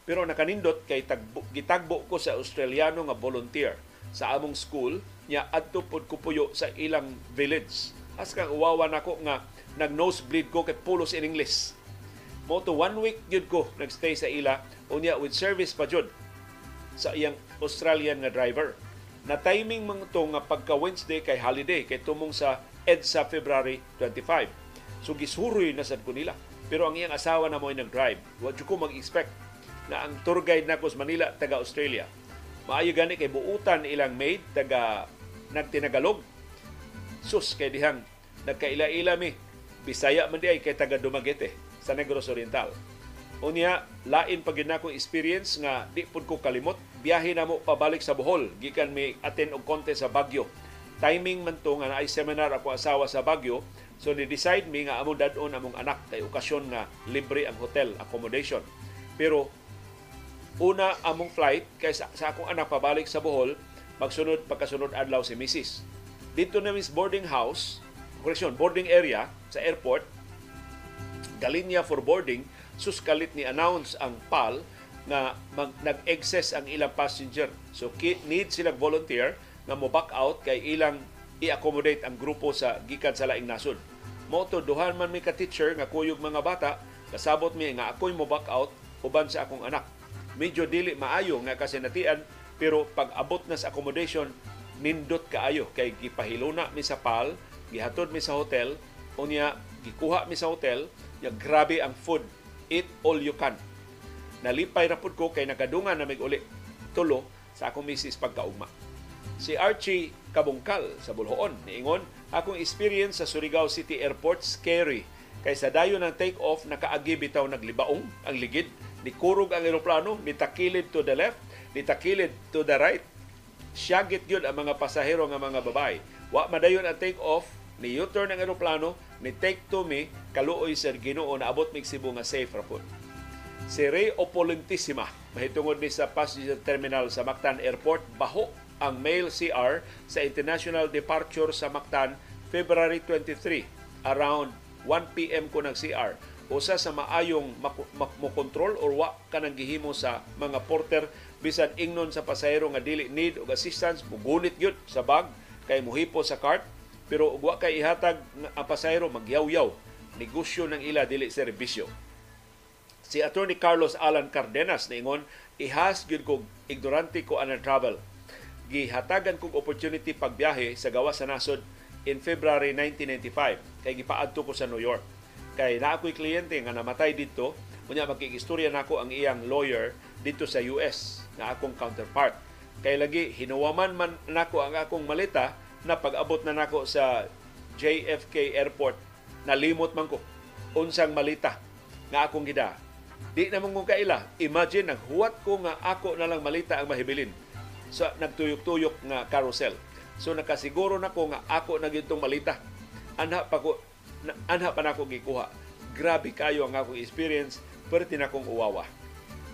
Pero nakanindot kay tagbo, gitagbo ko sa Australiano nga volunteer sa among school nya adto pod ko puyo sa ilang village. As kang uwawa nako nga nag nosebleed ko kay pulos in English. Mo to one week jud ko nagstay sa ila unya with service pa jud sa iyang Australian nga driver. Na timing mga to nga pagka Wednesday kay holiday kay tumong sa EDSA February 25. So gisuroy na sad ko nila. Pero ang iyang asawa na mo ay nag-drive. Wa ko mag-expect na ang tour guide na sa Manila taga Australia. Maayo gani kay buutan ilang maid taga nagtinagalog. Sus kay dihang nagkaila-ila mi. Bisaya man di ay kay taga Dumaguete sa Negros Oriental. Unya, lain pa gid nako experience nga di pud ko kalimot. Biyahe na mo pabalik sa Bohol. Gikan mi attend og contest sa Bagyo. Timing man to nga naay seminar ako asawa sa Bagyo. So ni-decide mi nga amo dadon among anak kay okasyon nga libre ang hotel accommodation. Pero una among flight kay sa, sa akong anak pabalik sa Bohol, magsunod pagkasunod adlaw si Mrs. Dito na mis boarding house, correction, boarding area sa airport, galinya for boarding, suskalit ni announce ang PAL na mag, nag-excess ang ilang passenger. So need silang volunteer nga mo back out kay ilang i-accommodate ang grupo sa gikan sa laing nasod. Mo to duhan man mi ka teacher nga kuyog mga bata, kasabot mi nga ako'y mo back out uban sa akong anak. Medyo dili maayo nga kasinatian pero pag abot na sa accommodation nindot kaayo kay gipahiluna mi sa PAL, gihatod mi sa hotel, unya gikuha mi sa hotel, ya grabe ang food. Eat all you can. Nalipay ra pud ko kay nakadungan na mig uli tulo sa akong misis pagkaugma. Si Archie Kabungkal sa Bulhoon niingon, akong experience sa Surigao City Airport scary. Kaysa dayon ng take off nakaagi bitaw naglibaong ang ligid. Ni kurog ang eroplano nitakilid to the left nitakilid to the right. Syagit yun ang mga pasahero nga mga babae. Wa madayon ang take off ni U-turn ang eroplano ni take to me kaluoy sa Ginoo na abot mig Cebu nga safe ra pod si Ray Opolentissima mahitungod ni sa passenger terminal sa Mactan Airport baho ang mail CR sa International Departure sa Mactan February 23 around 1 PM ko ng CR usa sa maayong mo control or wa ka nang gihimo sa mga porter bisan ingnon sa pasahero nga dili need og assistance mugunit gyud sa bag kay muhipo sa cart pero wa kay ihatag ang pasahero magyaw-yaw. Negosyo ng ila dili serbisyo. Si attorney Carlos Alan Cardenas niingon ihas gyud kog ignorante ko ana travel gihatagan kog opportunity pagbiyahe sa gawas sa nasod in February 1995 kay gipaadto ko sa New York kay naa ko'y kliyente nga namatay dito unya magkikistorya nako ang iyang lawyer dito sa US na akong counterpart. Kay lagi hinuwaman man nako ang akong malita na pag-abot na nako sa JFK Airport nalimot man ko unsang malita nga akong gida. Di na mong kaila. Imagine naghuwat ko nga ako na lang malita ang mahibilin sa nagtuyok-tuyok nga carousel. So nakasiguro na ko nga ako na gitong malita. Anha pa ko anha pa nako gikuha. Grabe kayo ang akong experience, pero tinakong uwawa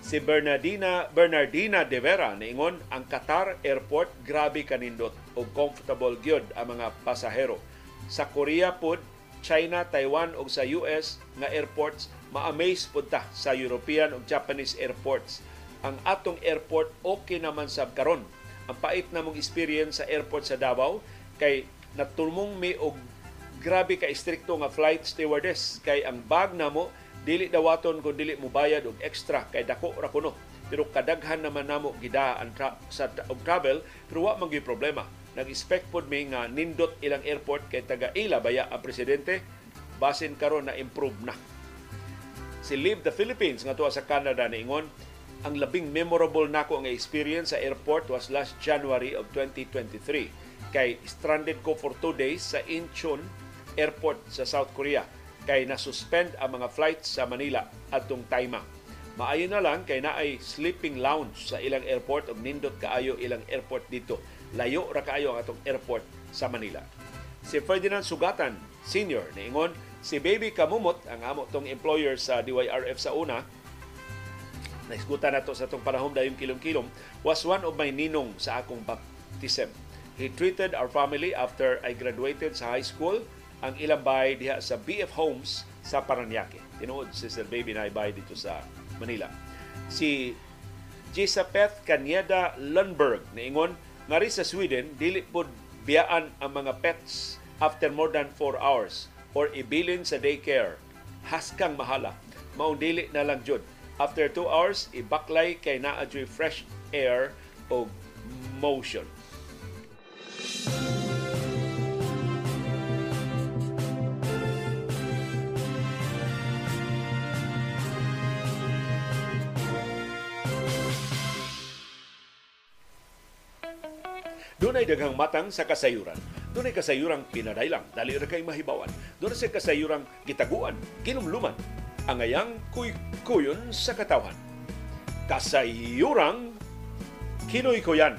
si Bernardina Bernardina de Vera niingon ang Qatar Airport grabe kanindot og comfortable gyud ang mga pasahero. Sa Korea pod, China, Taiwan ug sa US nga airports ma-amaze pud ta sa European ug Japanese airports. Ang atong airport okay naman sab karon. Ang pait namong experience sa airport sa Davao kay natulmong mi og grabe ka istrikto nga flight stewardess. Kay ang bag namo dili dawaton kung dili mo bayad og extra kay dako ra kuno. Pero kadaghan naman namo gida ang tra- sa og travel pero wa man problema. Nag-expect pod mi nga nindot ilang airport kay taga ila baya ang presidente basin karon na improve na. Si Live the Philippines nga tuwa sa Canada niingon ang labing memorable nako nga experience sa airport was last January of 2023 kay stranded ko for two days sa Incheon Airport sa South Korea kay na-suspend ang mga flights sa Manila atong Taima. Maayo na lang kay naay sleeping lounge sa ilang airport ug nindot kaayo ilang airport dito. Layo ra kaayo ang atong airport sa Manila. Si Ferdinand Sugatan Senior niingon si Baby Kamumot ang amo tong employer sa DYRF sa una naisgutan nato sa tong panahon dayon kilom-kilom was one of my ninong sa akong baptism. He treated our family after I graduated sa high school ang ilang bahay diha sa BF Homes sa Paranaque. Tinuod si Sir Baby na bahay dito sa Manila. Si Gisapeth Kanyeda Lundberg niingon ngari sa Sweden dili pod biyaan ang mga pets after more than 4 hours or ibilin sa daycare. Haskang mahala. Mao dili na lang jud. After 2 hours, ibaklay kay naa fresh air o motion. Dunay daghang matang sa kasayuran. Dunay kasayurang pinadaylang, dali ra kay mahibawan. Dunay sa kasayurang gitaguan, kinumluman, angayang kuy-kuyon sa katawhan. Kasayurang kinoy-kuyan.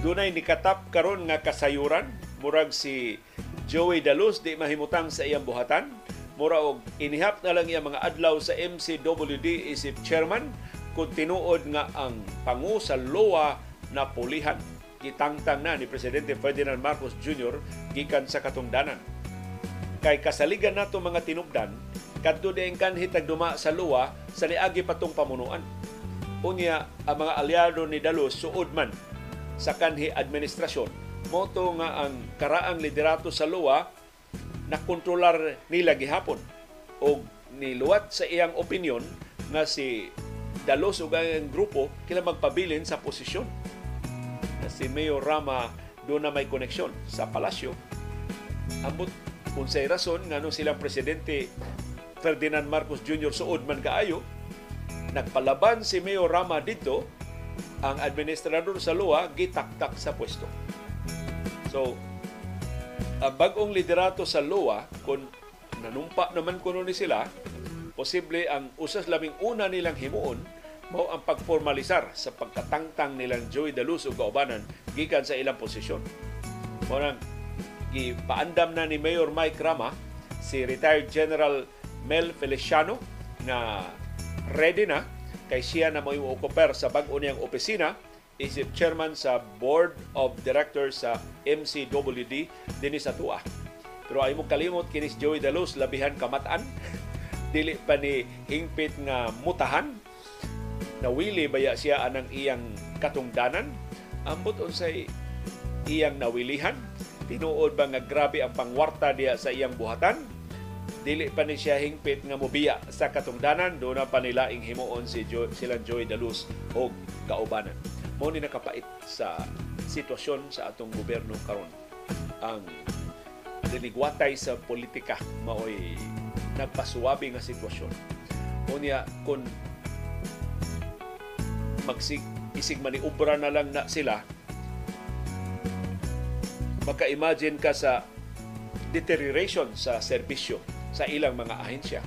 Dunay nikatap karon nga kasayuran, murag si Joey Dalos di mahimutang sa iyang buhatan, mura og inihap na lang iyang mga adlaw sa MCWD isip chairman kung tinuod nga ang pangu sa LOA na pulihan gitangtang na ni Presidente Ferdinand Marcos Jr. gikan sa katungdanan. Kay kasaligan nato mga tinubdan, kadto dieng kanhi tagduma sa luwa sa niagi patong pamunuan. Unya ang mga aliado ni Dalos suod man sa kanhi administrasyon. Moto nga ang karaang liderato sa luwa na kontrolar nila gihapon o niluwat sa iyang opinion nga si Dalos ug ang grupo kila magpabilin sa posisyon si Mayor Rama doon na may koneksyon sa palasyo. Ambot kung say rason nga nung silang presidente Ferdinand Marcos Jr. suod man kaayo, nagpalaban si Mayor Rama dito ang administrador sa LOA gitaktak sa pwesto. So, ang bagong liderato sa LOA, kung nanumpa naman kuno ni sila, posible ang usas labing una nilang himuon mao ang pagformalisar sa pagkatangtang nilang Joey Daluz ug kaubanan gikan sa ilang posisyon. Mao nang gipaandam na ni Mayor Mike Rama si retired General Mel Feliciano na ready na kay siya na mo occuper sa bag-o niyang opisina isip chairman sa Board of Directors sa MCWD dinhi sa Tua. Pero ay mo kalimot kinis Joey Dalos labihan kamatan dili pa ni hingpit nga mutahan. Nawili baya siya anang iyang katungdanan? Ambot unsay iyang nawilihan tinuod ba nga grabe ang pangwarta diya sa iyang buhatan dili pa ni siya hingpit nga mobiya sa katungdanan. Do na pa ing himuon si jo, silang Joy Daluz og kaubanan. Mo ni nakapait sa sitwasyon sa atong gobyerno karon. Ang diligwatay sa politika maoy nagpasuwabi nga sitwasyon. Mo niya kung magsig isig maniubra na lang na sila maka-imagine ka sa deterioration sa serbisyo sa ilang mga ahensya.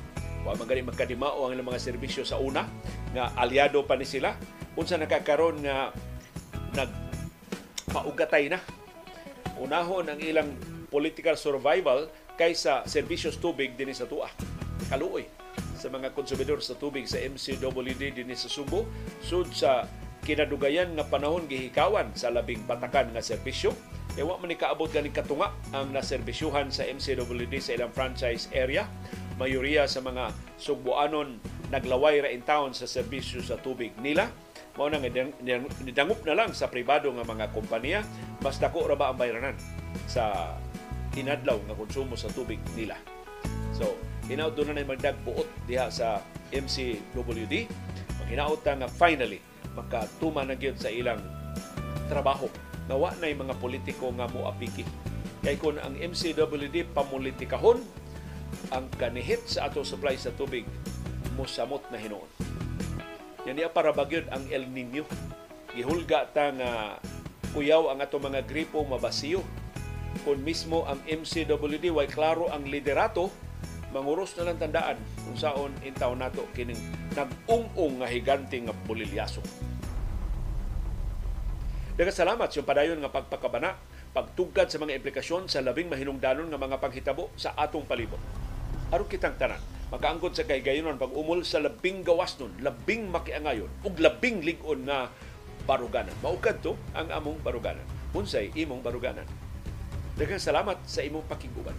Wa man gani magkadimao ang ilang mga serbisyo sa una nga aliado pa ni sila unsa nakakaron nga nag paugatay na. Unahon ang ilang political survival kaysa serbisyos tubig dinhi sa tuwa. Kaluoy sa mga konsumidor sa tubig sa MCWD dinhi sa Subo sud sa kinadugayan nga panahon gihikawan sa labing patakan nga serbisyo kaya wa man ni kaabot ganing katunga ang naserbisyuhan sa MCWD sa ilang franchise area. Mayoriya sa mga sugbuanon naglaway ra in town sa serbisyo sa tubig nila. Mao nang nidangup na lang sa pribado nga mga kompanya mas dako ra ba ang bayranan sa inadlaw nga konsumo sa tubig nila. So, hinaut doon na magdag buot diha sa MCWD. Maghinaot nga finally makatuma na gyud sa ilang trabaho nawa na yung mga politiko nga mo apiki. Kay kung ang MCWD pamulitikahon, ang kanihit sa ato supply sa tubig mo samot na hinuon. Yan niya para bagyod ang El Nino. Gihulga ta nga kuyaw ang ato mga gripo mabasiyo. Kung mismo ang MCWD way klaro ang liderato, manguros na lang tandaan kung saon intaw nato kining nag-ung-ung nga higanting nga bulilyaso. Nagasalamat sa padayon nga pagpakabana, pagtugad sa mga implikasyon sa labing mahinungdanon nga mga panghitabo sa atong palibot. Aron kitang tanan, makaangkot sa kaygayonan pag-umol sa labing gawas nun, labing makiangayon, ug labing ligon nga baruganan. Maukad to ang among baruganan. Unsay imong baruganan. Daghang salamat sa imong pakiguban.